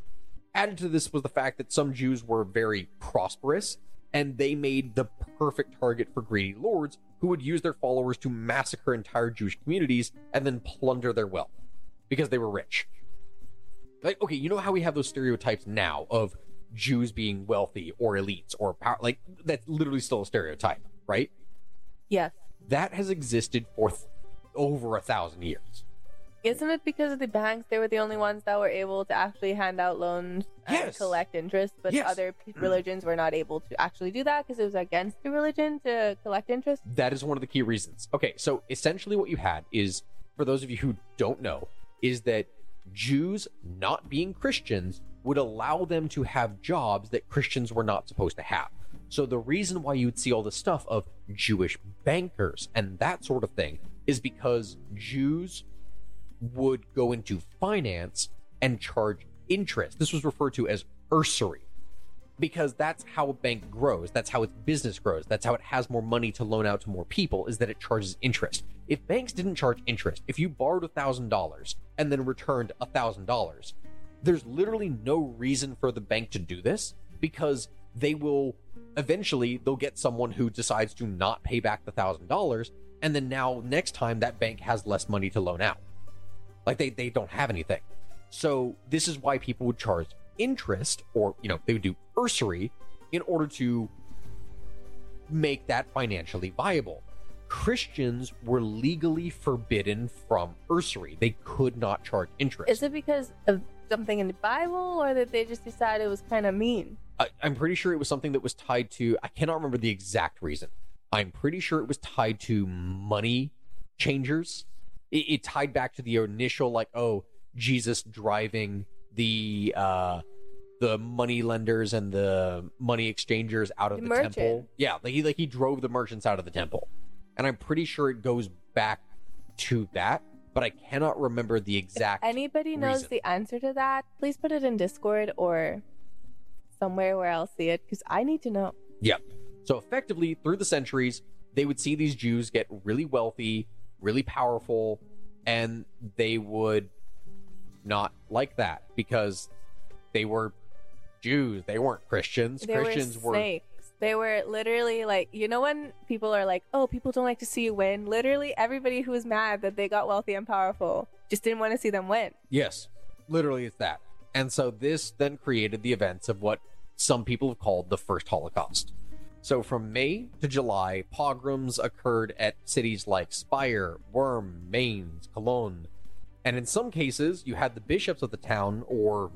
Added to this was the fact that some Jews were very prosperous and they made the perfect target for greedy lords who would use their followers to massacre entire Jewish communities and then plunder their wealth because they were rich. Like, okay, you know how we have those stereotypes now of Jews being wealthy or elites or power, like that's literally still a stereotype, right? Yes. That has existed for over a thousand years. Isn't it because of the banks? They were the only ones that were able to actually hand out loans and Yes. collect interest, but Yes. other religions were not able to actually do that because it was against the religion to collect interest. That is one of the key reasons. Okay, so essentially what you had is, for those of you who don't know, is that Jews not being Christians would allow them to have jobs that Christians were not supposed to have. So the reason why you would see all this stuff of Jewish bankers and that sort of thing is because Jews would go into finance and charge interest. This was referred to as usury because that's how a bank grows. That's how its business grows. That's how it has more money to loan out to more people is that it charges interest. If banks didn't charge interest if you borrowed a thousand dollars and then returned a thousand dollars there's literally no reason for the bank to do this because they will eventually they'll get someone who decides to not pay back the thousand dollars and then now next time that bank has less money to loan out like they, they don't have anything so this is why people would charge interest or you know they would do usury in order to make that financially viable christians were legally forbidden from usury they could not charge interest Is it because of something in the Bible, or that they just decided it was kind of mean? I, I'm pretty sure it was something that was tied to. I cannot remember the exact reason. I'm pretty sure it was tied to money changers. It, it tied back to the initial, like, oh, Jesus driving the uh the money lenders and the money exchangers out of The the, temple. Yeah, like he like he drove the merchants out of the temple, and I'm pretty sure it goes back to that, but I cannot remember the exact. Anybody knows reason. the answer to that? Please put it in Discord or somewhere where I'll see it because I need to know. Yep. So effectively, through the centuries, they would see these Jews get really wealthy, really powerful, and they would not like that because they were Jews. They weren't Christians. They Christians were were. They were literally like, you know, when people are like, oh, people don't like to see you win. Literally, everybody who was mad that they got wealthy and powerful just didn't want to see them win. Yes, literally, it's that. And so this then created the events of what some people have called the first Holocaust. So from May to July, pogroms occurred at cities like Speyer, Worm, Mainz, Cologne. And in some cases, you had the bishops of the town or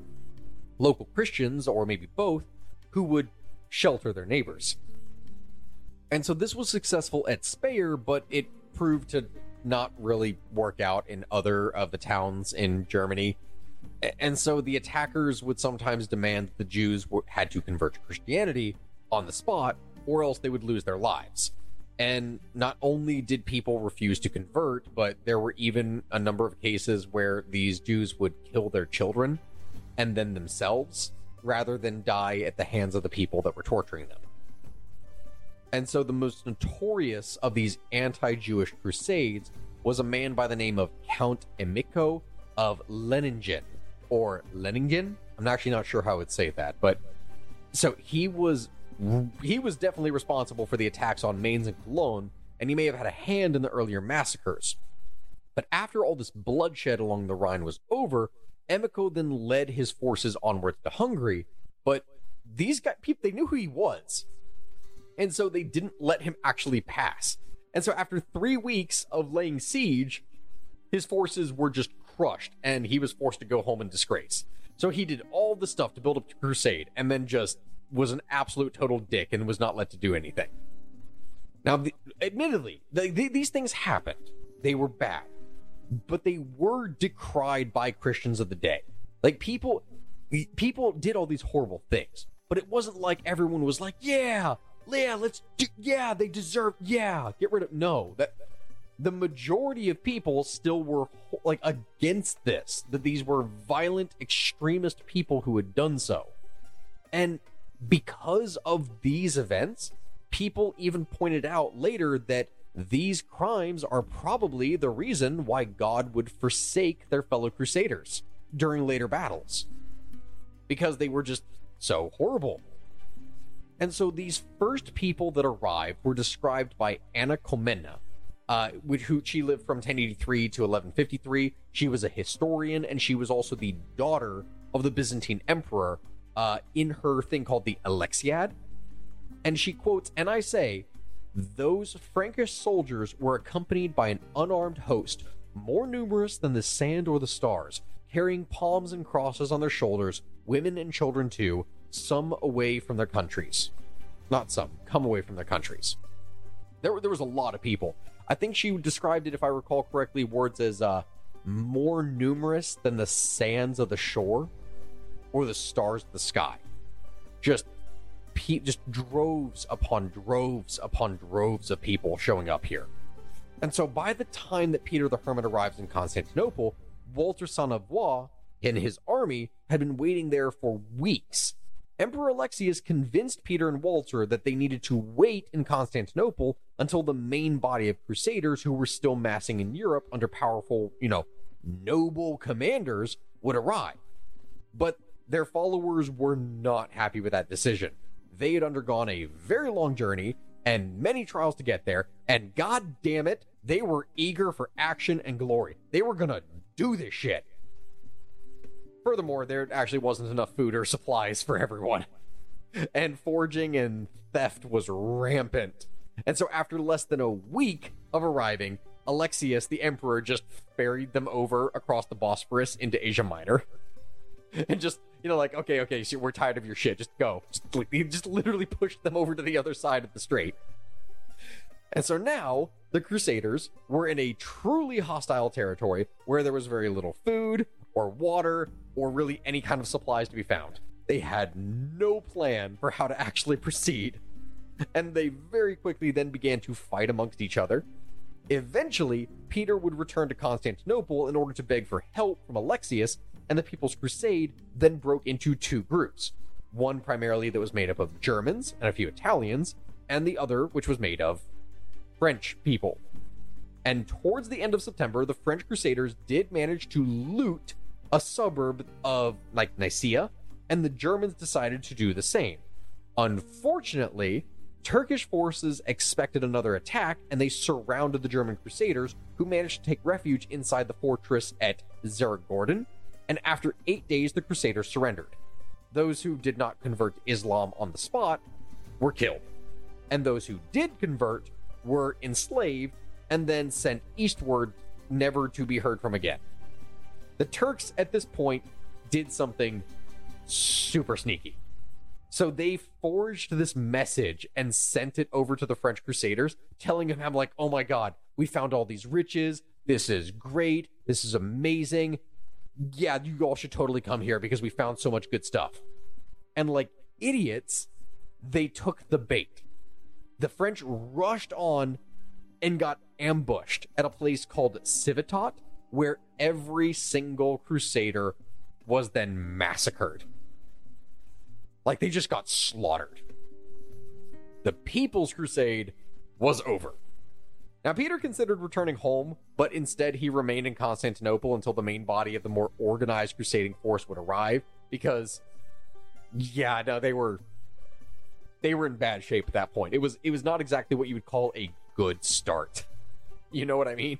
local Christians, or maybe both, who would shelter their neighbors. And so this was successful at Speyer, but it proved to not really work out in other of the towns in Germany. And so the attackers would sometimes demand that the Jews had to convert to Christianity on the spot, or else they would lose their lives. And not only did people refuse to convert, but there were even a number of cases where these Jews would kill their children and then themselves rather than die at the hands of the people that were torturing them. And so the most notorious of these anti Jewish crusades was a man by the name of Count Emicho of Leiningen, or Leiningen. I'm actually not sure how I would say that, but so he was he was definitely responsible for the attacks on Mainz and Cologne, and he may have had a hand in the earlier massacres. But after all this bloodshed along the Rhine was over, Emicho then led his forces onwards to Hungary. But these guys, people, they knew who he was, and so they didn't let him actually pass. And so after three weeks of laying siege, his forces were just crushed, and he was forced to go home in disgrace. So he did all the stuff to build up the crusade, and then just was an absolute total dick and was not let to do anything. Now, the, admittedly, the, the, these things happened. They were bad, but they were decried by Christians of the day. Like people, people did all these horrible things, but it wasn't like everyone was like, "Yeah, yeah, let's do, yeah, they deserve, yeah, get rid of." No, that the majority of people still were like against this. That these were violent extremist people who had done so, and because of these events, people even pointed out later that these crimes are probably the reason why God would forsake their fellow crusaders during later battles. Because they were just so horrible. And so these first people that arrived were described by Anna Komnena, uh, which who she lived from 1083 to 1153. She was a historian, and she was also the daughter of the Byzantine emperor uh, in her thing called the Alexiad. And she quotes, and I say, those Frankish soldiers were accompanied by an unarmed host, more numerous than the sand or the stars, carrying palms and crosses on their shoulders, women and children too, some away from their countries. Not some, come away from their countries. There, there was a lot of people. I think she described it, if I recall correctly, words as uh, more numerous than the sands of the shore or the stars of the sky. Just pe- just droves upon droves upon droves of people showing up here. And so by the time that Peter the Hermit arrives in Constantinople, Walter Saint-Avoix and his army had been waiting there for weeks. Emperor Alexius convinced Peter and Walter that they needed to wait in Constantinople until the main body of crusaders who were still massing in Europe under powerful, you know, noble commanders would arrive. But their followers were not happy with that decision. They had undergone a very long journey and many trials to get there, and god damn it, they were eager for action and glory. They were gonna do this shit. Furthermore, there actually wasn't enough food or supplies for everyone. And forging and theft was rampant. And so, after less than a week of arriving, Alexius, the emperor, just ferried them over across the Bosphorus into Asia Minor. And just, you know, like, okay, okay, so we're tired of your shit. Just go. Just, just literally pushed them over to the other side of the strait. And so now the Crusaders were in a truly hostile territory where there was very little food or water or really any kind of supplies to be found. They had no plan for how to actually proceed. And they very quickly then began to fight amongst each other. Eventually, Peter would return to Constantinople in order to beg for help from Alexius, and the People's Crusade then broke into two groups. One primarily that was made up of Germans and a few Italians, and the other which was made of French people. And towards the end of September, the French Crusaders did manage to loot a suburb of like Nicaea, and the Germans decided to do the same. Unfortunately, Turkish forces expected another attack and they surrounded the German Crusaders, who managed to take refuge inside the fortress at Xerigordon. And after eight days, the Crusaders surrendered. Those who did not convert to Islam on the spot were killed. And those who did convert were enslaved and then sent eastward, never to be heard from again. The Turks at this point did something super sneaky. So they forged this message and sent it over to the French Crusaders, telling them, I'm like, oh my God, we found all these riches. This is great. This is amazing. Yeah, you all should totally come here because we found so much good stuff. And like idiots, they took the bait. The French rushed on and got ambushed at a place called Civitot, where every single crusader was then massacred. Like they just got slaughtered. The People's Crusade was over. Now, Peter considered returning home, but instead he remained in Constantinople until the main body of the more organized crusading force would arrive, because, yeah, no, they were they were in bad shape at that point. It was it was not exactly what you would call a good start. You know what I mean?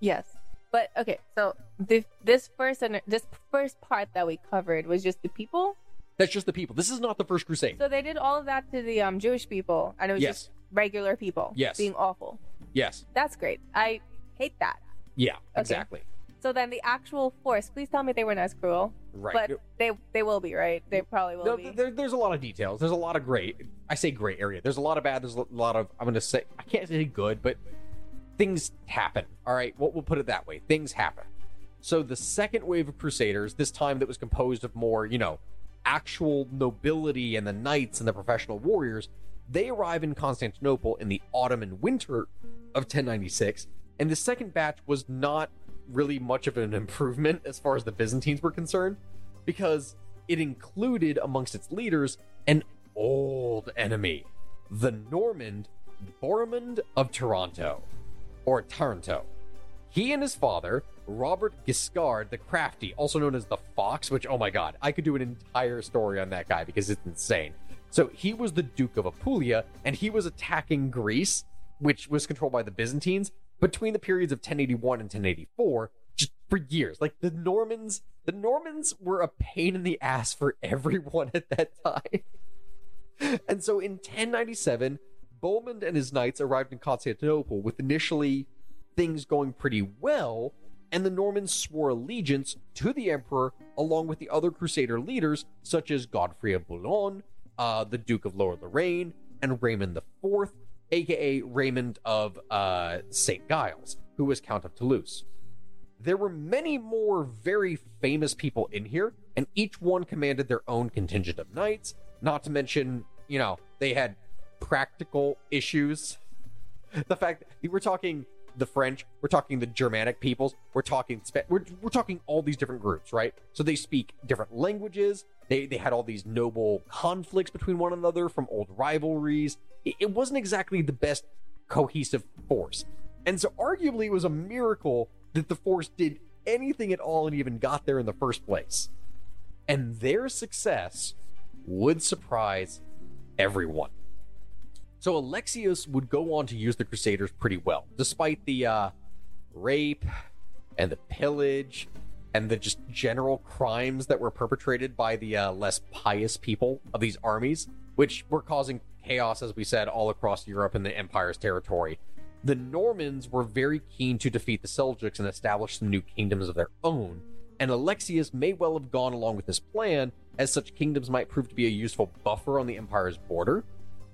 Yes. But okay, so the, this first this first part that we covered was just the people. That's just the people. This is not the first crusade. So they did all of that to the um, Jewish people, and it was Yes. just regular people. Yes. Being awful. yes. That's great. I hate that. Yeah, exactly. So then the actual force. Please tell me they weren't as cruel. Right. But they they will be right. They probably will No, be. there, there's a lot of details. There's a lot of gray. I say gray area. There's a lot of bad. There's a lot of I'm going to say I can't say good, but things happen. All right, well, we'll put it that way. Things happen. So the second wave of Crusaders, this time that was composed of more, you know, actual nobility and the knights and the professional warriors, they arrive in Constantinople in the autumn and winter of 1096, and the second batch was not really much of an improvement as far as the Byzantines were concerned, because it included amongst its leaders an old enemy, the Normand Bohemond of Toronto, or Taranto. He and his father, Robert Guiscard the Crafty, also known as the Fox, which, oh my god, I could do an entire story on that guy because it's insane. So he was the Duke of Apulia, and he was attacking Greece, which was controlled by the Byzantines, between the periods of 1081 and 1084, just for years. Like the Normans, the Normans were a pain in the ass for everyone at that time. and so in 1097, Bohemond and his knights arrived in Constantinople with initially things going pretty well, and the Normans swore allegiance to the emperor along with the other crusader leaders such as Godfrey of Bouillon, uh, the Duke of Lower Lorraine, and Raymond IV, aka Raymond of uh, St. Giles, who was Count of Toulouse. There were many more very famous people in here, and each one commanded their own contingent of knights, not to mention, you know, they had practical issues. The fact that we're talking the French, we're talking the Germanic peoples, we're talking we're, we're talking all these different groups, right? So they speak different languages. They they had all these noble conflicts between one another from old rivalries. It, it wasn't exactly the best cohesive force, and so arguably it was a miracle that the force did anything at all and even got there in the first place. And their success would surprise everyone. So Alexios would go on to use the Crusaders pretty well, despite the uh, rape and the pillage and the just general crimes that were perpetrated by the uh, less pious people of these armies, which were causing chaos, as we said, all across Europe and the Empire's territory. The Normans were very keen to defeat the Seljuks and establish some new kingdoms of their own, and Alexius may well have gone along with this plan, as such kingdoms might prove to be a useful buffer on the Empire's border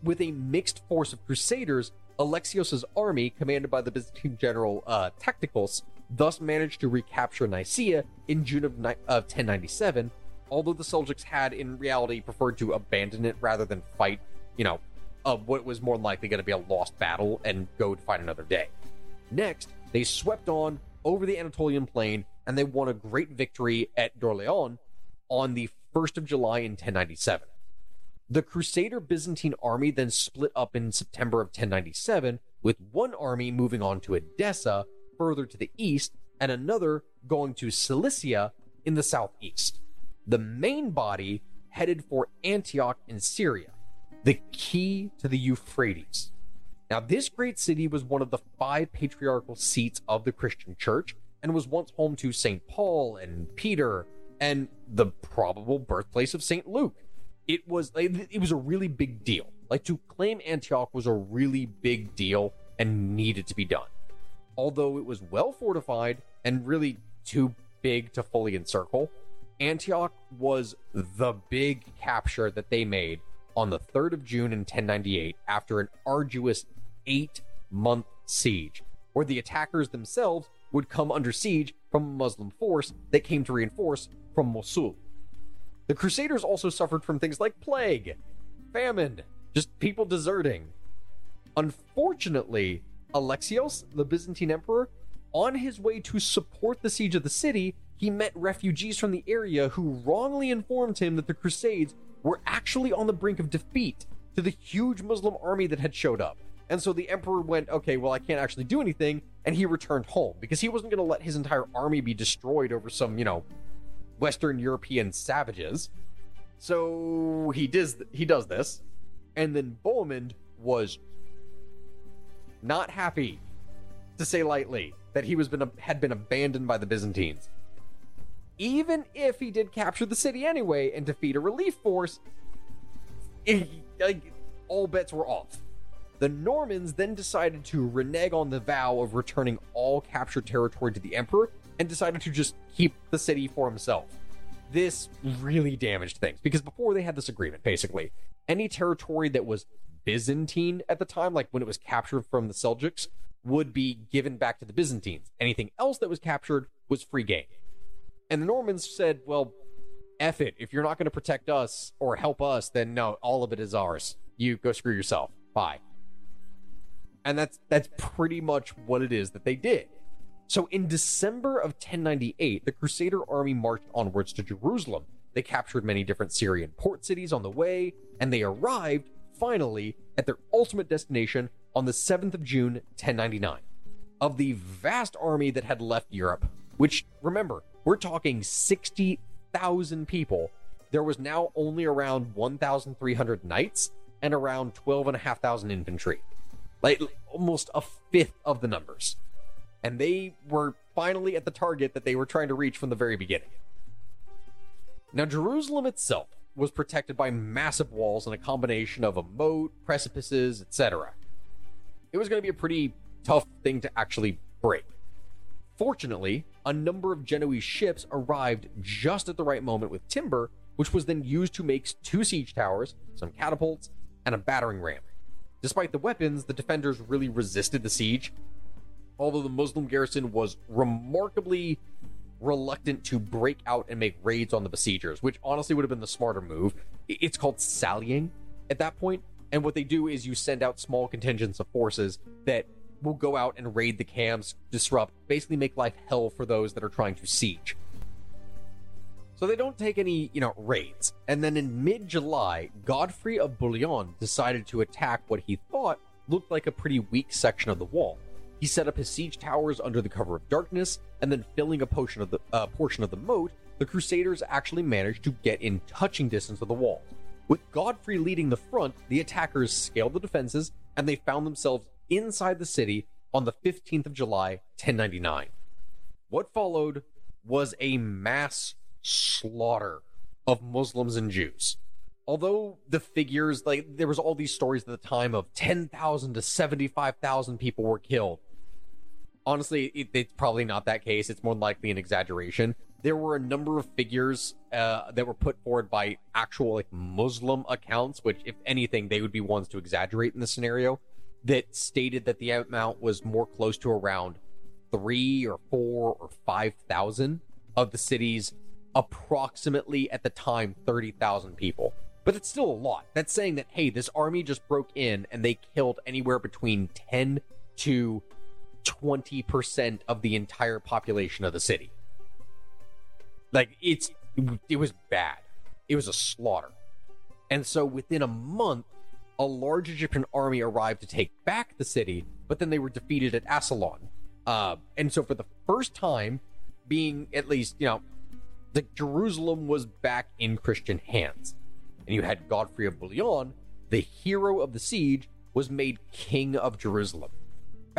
with a mixed force of crusaders, Alexios' army, commanded by the Byzantine general uh, thus managed to recapture Nicaea in June of, ni- of 1097, although the Seljuks had in reality preferred to abandon it rather than fight, you know, of what was more likely going to be a lost battle and go to fight another day. Next, they swept on over the Anatolian plain and they won a great victory at Dorylaeum on the 1st of July in 1097. The Crusader Byzantine army then split up in September of 1097, with one army moving on to Edessa further to the east, and another going to Cilicia in the southeast. The main body headed for Antioch in Syria, the key to the Euphrates. Now, this great city was one of the five patriarchal seats of the Christian church and was once home to St. Paul and Peter and the probable birthplace of St. Luke it was it was a really big deal. Like to claim Antioch was a really big deal and needed to be done. Although it was well fortified and really too big to fully encircle, Antioch was the big capture that they made on the 3rd of June in 1098 after an arduous 8-month siege where the attackers themselves would come under siege from a Muslim force that came to reinforce from Mosul. The Crusaders also suffered from things like plague, famine, just people deserting. Unfortunately, Alexios, the Byzantine emperor, on his way to support the siege of the city, he met refugees from the area who wrongly informed him that the Crusades were actually on the brink of defeat to the huge Muslim army that had showed up. And so the emperor went, okay, well, I can't actually do anything. And he returned home because he wasn't going to let his entire army be destroyed over some, you know, Western European savages. So he does he does this, and then Bohemond was not happy, to say lightly, that he was been had been abandoned by the Byzantines. Even if he did capture the city anyway and defeat a relief force, it, like, all bets were off. The Normans then decided to renege on the vow of returning all captured territory to the emperor and decided to just keep the city for himself. This really damaged things because before they had this agreement, basically, any territory that was Byzantine at the time, like when it was captured from the Seljuks, would be given back to the Byzantines. Anything else that was captured was free game. And the Normans said, well, F it. If you're not going to protect us or help us, then no, all of it is ours. You go screw yourself. Bye. And that's that's pretty much what it is that they did. So in December of 1098, the Crusader army marched onwards to Jerusalem. They captured many different Syrian port cities on the way, and they arrived finally at their ultimate destination on the 7th of June 1099. Of the vast army that had left Europe, which remember, we're talking 60,000 people, there was now only around 1,300 knights and around 12,500 infantry. Like almost a fifth of the numbers. And they were finally at the target that they were trying to reach from the very beginning. Now, Jerusalem itself was protected by massive walls and a combination of a moat, precipices, etc. It was going to be a pretty tough thing to actually break. Fortunately, a number of Genoese ships arrived just at the right moment with timber, which was then used to make two siege towers, some catapults, and a battering ram. Despite the weapons, the defenders really resisted the siege, although the Muslim garrison was remarkably reluctant to break out and make raids on the besiegers, which honestly would have been the smarter move. It's called sallying at that point, and what they do is you send out small contingents of forces that will go out and raid the camps, disrupt, basically make life hell for those that are trying to siege. So they don't take any, you know, raids. And then in mid-July, Godfrey of Bouillon decided to attack what he thought looked like a pretty weak section of the wall. He set up his siege towers under the cover of darkness, and then filling a portion of the uh, portion of the moat, the Crusaders actually managed to get in touching distance of the walls. With Godfrey leading the front, the attackers scaled the defenses, and they found themselves inside the city on the 15th of July, 1099. What followed was a mass slaughter of Muslims and Jews. Although the figures, like there was all these stories at the time of 10,000 to 75,000 people were killed. Honestly, it, it's probably not that case. It's more likely an exaggeration. There were a number of figures uh, that were put forward by actual like Muslim accounts, which, if anything, they would be ones to exaggerate in the scenario. That stated that the amount was more close to around three or four or five thousand of the city's approximately at the time 30,000 people. But it's still a lot. That's saying that, hey, this army just broke in and they killed anywhere between 10 to 20% of the entire population of the city. Like, it's, it was bad. It was a slaughter. And so within a month, a large Egyptian army arrived to take back the city, but then they were defeated at Ascalon. Uh, and so for the first time, being at least, you know, the Jerusalem was back in Christian hands. And you had Godfrey of Bouillon, the hero of the siege, was made king of Jerusalem.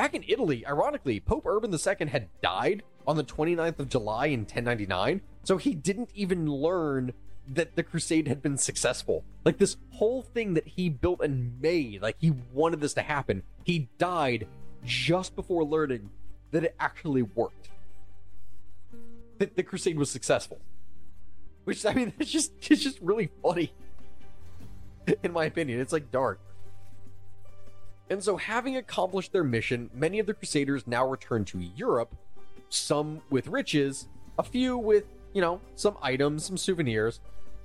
Back in Italy, ironically, Pope Urban II had died on the 29th of July in 1099, so he didn't even learn that the crusade had been successful. Like this whole thing that he built and made, like he wanted this to happen, he died just before learning that it actually worked that the crusade was successful. Which I mean, it's just it's just really funny. In my opinion, it's like dark. And so, having accomplished their mission, many of the Crusaders now return to Europe, some with riches, a few with, you know, some items, some souvenirs,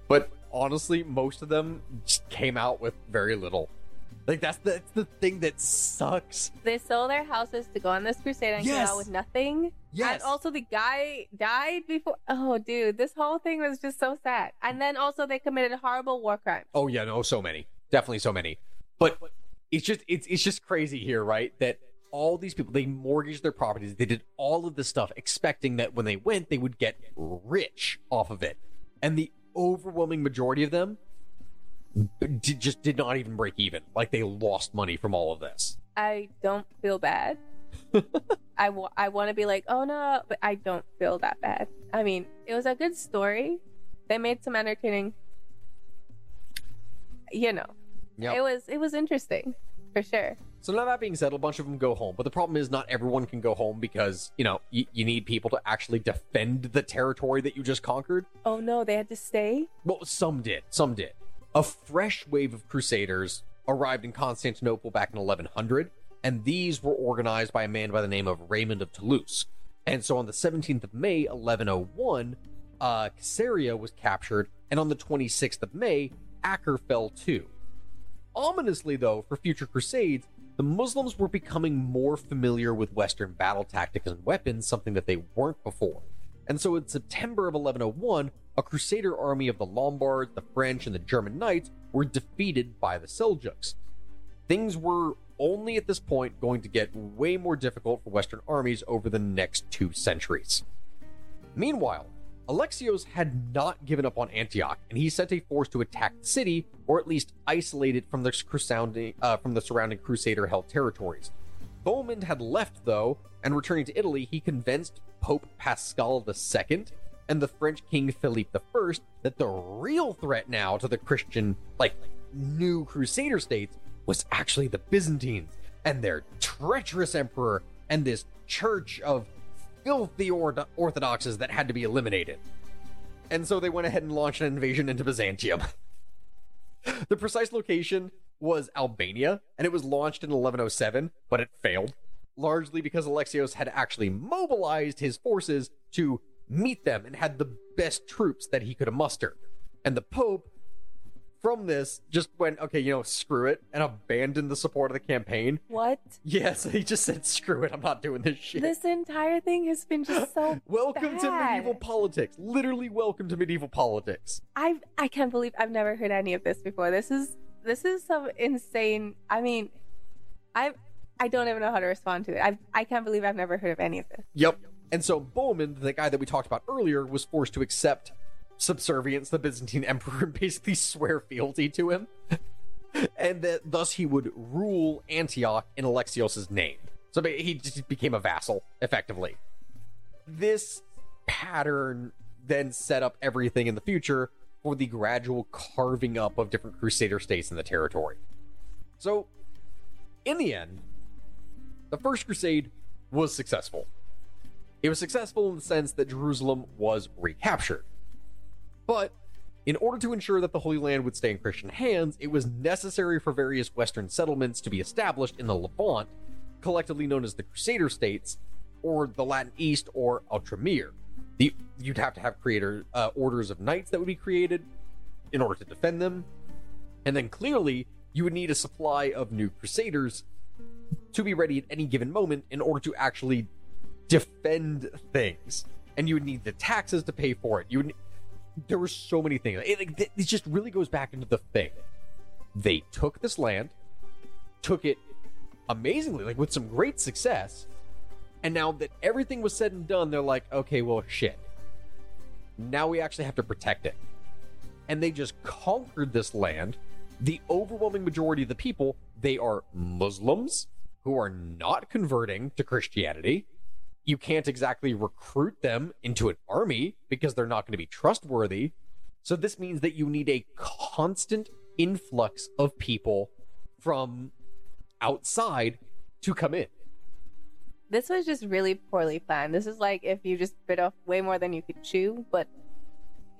but honestly, most of them just came out with very little. Like that's the that's the thing that sucks. They sold their houses to go on this crusade and Yes. came out with nothing. Yes. And also the guy died before. Oh, dude, this whole thing was just so sad. And then also they committed horrible war crimes. Oh yeah, no, so many, definitely so many. But it's just it's it's just crazy here, right? That all these people they mortgaged their properties, they did all of this stuff, expecting that when they went, they would get rich off of it, and the overwhelming majority of them did, just did not even break even. Like they lost money from all of this. I don't feel bad. I, I want to be like, oh no, but I don't feel that bad. I mean, it was a good story. They made some entertaining, you know, Yep. it was it was interesting for sure. So now that being said, a bunch of them go home. But the problem is not everyone can go home because, you know, you, you need people to actually defend the territory that you just conquered. Oh no, they had to stay. Well, some did. Some did. A fresh wave of crusaders arrived in Constantinople back in 1100, and these were organized by a man by the name of Raymond of Toulouse. And so on the 17th of May, 1101, uh, Caesarea was captured, and on the 26th of May, Acre fell too. Ominously, though, for future crusades, the Muslims were becoming more familiar with Western battle tactics and weapons, something that they weren't before. And so in September of 1101, a crusader army of the Lombards, the French, and the German knights were defeated by the Seljuks. Things were only at this point going to get way more difficult for Western armies over the next two centuries. Meanwhile, Alexios had not given up on Antioch, and he sent a force to attack the city, or at least isolate it from the surrounding, uh, from the surrounding Crusader-held territories. Bohemond had left, though, and returning to Italy, he convinced Pope Paschal II and the French King Philippe I that the real threat now to the Christian, like, new Crusader states was actually the Byzantines and their treacherous emperor and this church of filthy or- orthodoxes that had to be eliminated. And so they went ahead and launched an invasion into Byzantium. the precise location was Albania, and it was launched in 1107, but it failed, largely because Alexios had actually mobilized his forces to meet them and had the best troops that he could muster. And the Pope, from this, just went, okay, you know, screw it, and abandoned the support of the campaign. What? Yes, he just said, screw it, I'm not doing this shit. This entire thing has been just so welcome to medieval politics. Literally, welcome to medieval politics. I I can't believe I've never heard any of this before. This is this is some insane. I mean, I I don't even know how to respond to it. I I can't believe I've never heard of any of this. Yep. And so Bohemond, the guy that we talked about earlier, was forced to accept subservience the Byzantine emperor and basically swear fealty to him. and that thus he would rule Antioch in Alexios' name. So he just became a vassal, effectively. This pattern then set up everything in the future for the gradual carving up of different Crusader states in the territory. So, in the end, the First Crusade was successful. It was successful in the sense that Jerusalem was recaptured. But in order to ensure that the Holy Land would stay in Christian hands, it was necessary for various Western settlements to be established in the Levant, collectively known as the Crusader states, or the Latin East, or Outremer. The, you'd have to have creator uh, orders of knights that would be created in order to defend them, and then clearly you would need a supply of new Crusaders to be ready at any given moment in order to actually defend things. And you would need the taxes to pay for it. You would. There were so many things. It, it, it just really goes back into the thing. They took this land, took it amazingly, like with some great success, and now that everything was said and done, they're like, okay, well, shit. Now we actually have to protect it. And they just conquered this land. The overwhelming majority of the people, they are Muslims who are not converting to Christianity. You can't exactly recruit them into an army because they're not going to be trustworthy. So this means that you need a constant influx of people from outside to come in. This was just really poorly planned. This is like if you just bit off way more than you could chew, but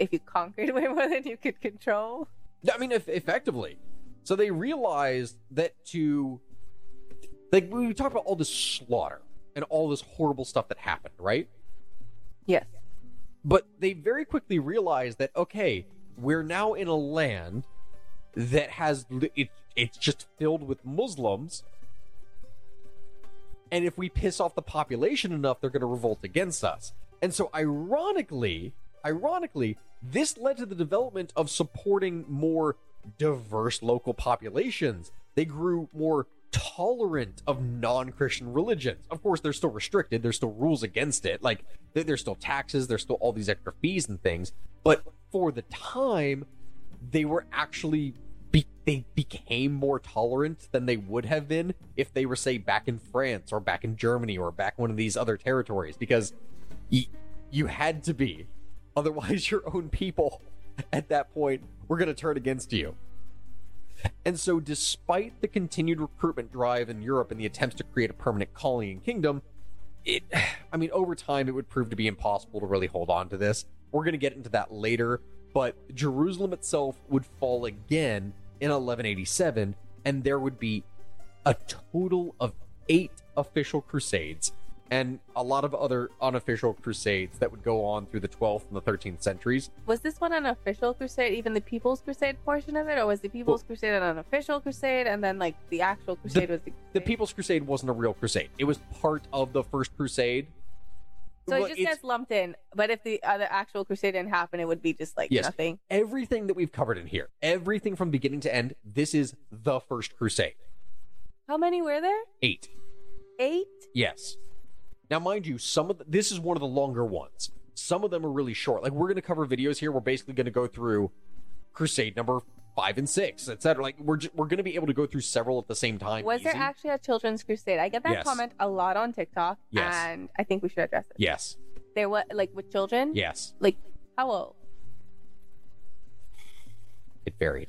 if you conquered way more than you could control. I mean, if, effectively. So they realized that to like we talk about all this slaughter and all this horrible stuff that happened, right? Yes. But they very quickly realized that okay, we're now in a land that has it, it's just filled with Muslims. And if we piss off the population enough, they're going to revolt against us. And so, ironically, ironically, this led to the development of supporting more diverse local populations. They grew more tolerant of non-Christian religions. Of course, they're still restricted. There's still rules against it. Like there's still taxes. There's still all these extra fees and things. But for the time, they were actually be- they became more tolerant than they would have been if they were say back in France or back in Germany or back one of these other territories because y- you had to be otherwise your own people at that point were going to turn against you. And so, despite the continued recruitment drive in Europe and the attempts to create a permanent colony and kingdom, it, I mean, over time, it would prove to be impossible to really hold on to this. We're going to get into that later, but Jerusalem itself would fall again in 1187, and there would be a total of eight official crusades and a lot of other unofficial crusades that would go on through the 12th and the 13th centuries. Was this one an official crusade, even the People's Crusade portion of it, or was the People's Crusade an unofficial crusade, and then like the actual crusade was the, The People's Crusade wasn't a real crusade. It was part of the First Crusade. So Well, it just gets lumped in. But if the uh, other actual crusade didn't happen, it would be just like Yes. nothing. Everything that we've covered in here, everything from beginning to end, this is the First Crusade. How many were there? Eight. Eight. Yes. Now, mind you, some of the, this is one of the longer ones. Some of them are really short. Like we're going to cover videos here. We're basically going to go through Crusade number five and six, etc. Like we're we're going to be able to go through several at the same time. Was there actually a children's crusade? I get that Yes. comment a lot on TikTok, Yes. and I think we should address it. Yes. There was like with children. Yes. Like how old? It varied.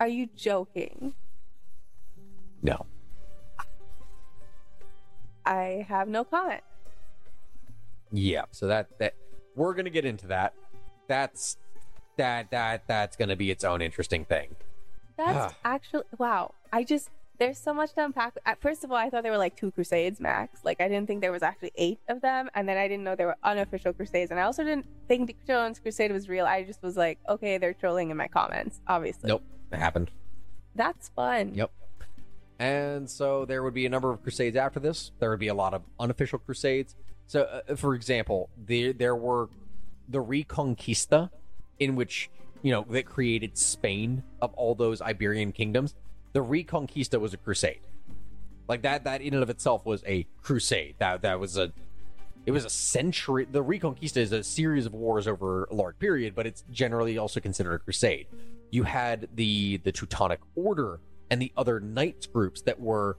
Are you joking? No. I have no comment. Yeah. So that that we're to get into that. That's that that that's to be its own interesting thing. That's ah. actually wow. I just there's so much to unpack. At first of all, I thought there were like two crusades max. Like I didn't think there was actually eight of them, and then I didn't know there were unofficial crusades, and I also didn't think the Children's Crusade was real. I just was like, okay, they're trolling in my comments. Obviously, Nope. It happened. That's fun. Yep. And so there would be a number of crusades after this. There would be a lot of unofficial crusades. So, uh, for example, there there were the Reconquista, in which you know that created Spain of all those Iberian kingdoms. The Reconquista was a crusade. Like that. That in and of itself was a crusade. That that was a. It was a century. The Reconquista is a series of wars over a large period, but it's generally also considered a crusade. You had the the Teutonic Order and the other knights groups that were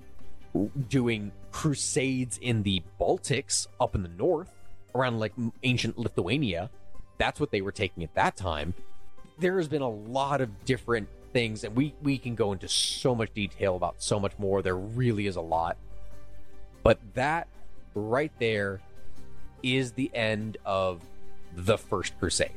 doing crusades in the Baltics up in the north around like ancient Lithuania. That's what they were taking at that time. There has been a lot of different things, and we we can go into so much detail about so much more. There really is a lot, but that right there is the end of the first crusade.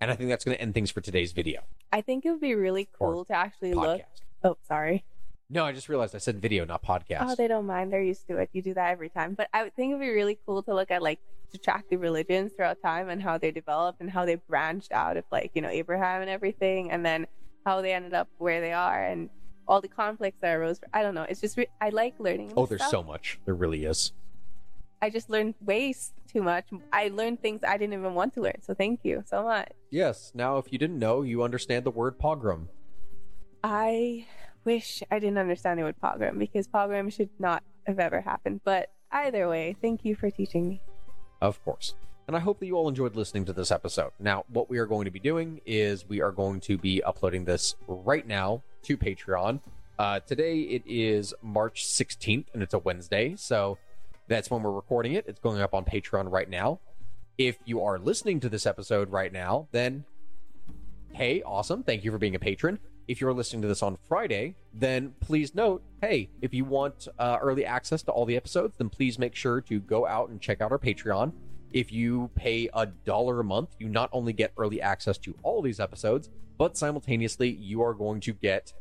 And I think that's going to end things for today's video I think it would be really Or cool to actually look. Oh, sorry. No, I just realized I said video, not podcast. Oh, they don't mind. They're used to it. You do that every time. But I would think it'd be really cool to look at like to track the religions throughout time and how they developed and how they branched out of like, you know, Abraham and everything and then how they ended up where they are and all the conflicts that arose. I don't know. It's just, re- I like learning. oh, there's stuff. so much. There really is. I just learned ways too much. I learned things I didn't even want to learn. So thank you so much. Yes. Now, if you didn't know, you understand the word pogrom. I wish I didn't understand the word pogrom because pogrom should not have ever happened. But either way, thank you for teaching me. Of course. And I hope that you all enjoyed listening to this episode. Now, what we are going to be doing is we are going to be uploading this right now to Patreon. Uh, today it is March 16th and it's a Wednesday. So that's when we're recording it. It's going up on Patreon right now. If you are listening to this episode right now, then hey, awesome. Thank you for being a patron. If you're listening to this on Friday, then please note hey, if you want uh, early access to all the episodes, then please make sure to go out and check out our Patreon. If you pay a dollar a month, you not only get early access to all these episodes, but simultaneously, you are going to get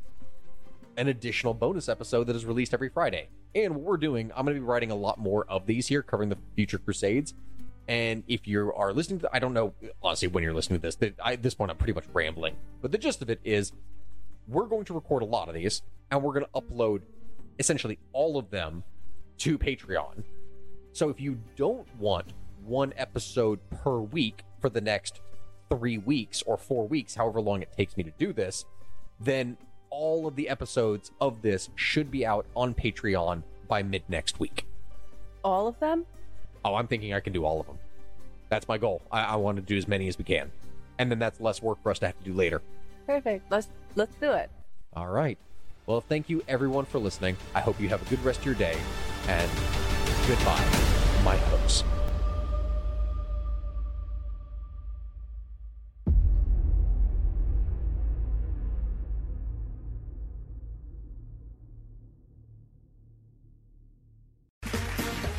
an additional bonus episode that is released every Friday. And what we're doing, I'm going to be writing a lot more of these here, covering the future Crusades. And if you are listening to, I don't know, honestly, when you're listening to this, at this point, I'm pretty much rambling. But the gist of it is, we're going to record a lot of these, and we're going to upload essentially all of them to Patreon. So if you don't want one episode per week for the next three weeks or four weeks, however long it takes me to do this, then all of the episodes of this should be out on Patreon by mid next week. All of them? Oh, I'm thinking I can do all of them. That's my goal. I, I want to do as many as we can. And then that's less work for us to have to do later. Perfect. Let's let's do it. All right. Well, thank you everyone for listening. I hope you have a good rest of your day. And goodbye, my hooks.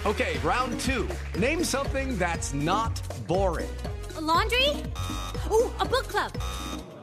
Okay, round two. Name something that's not boring. A laundry? Ooh, a book club.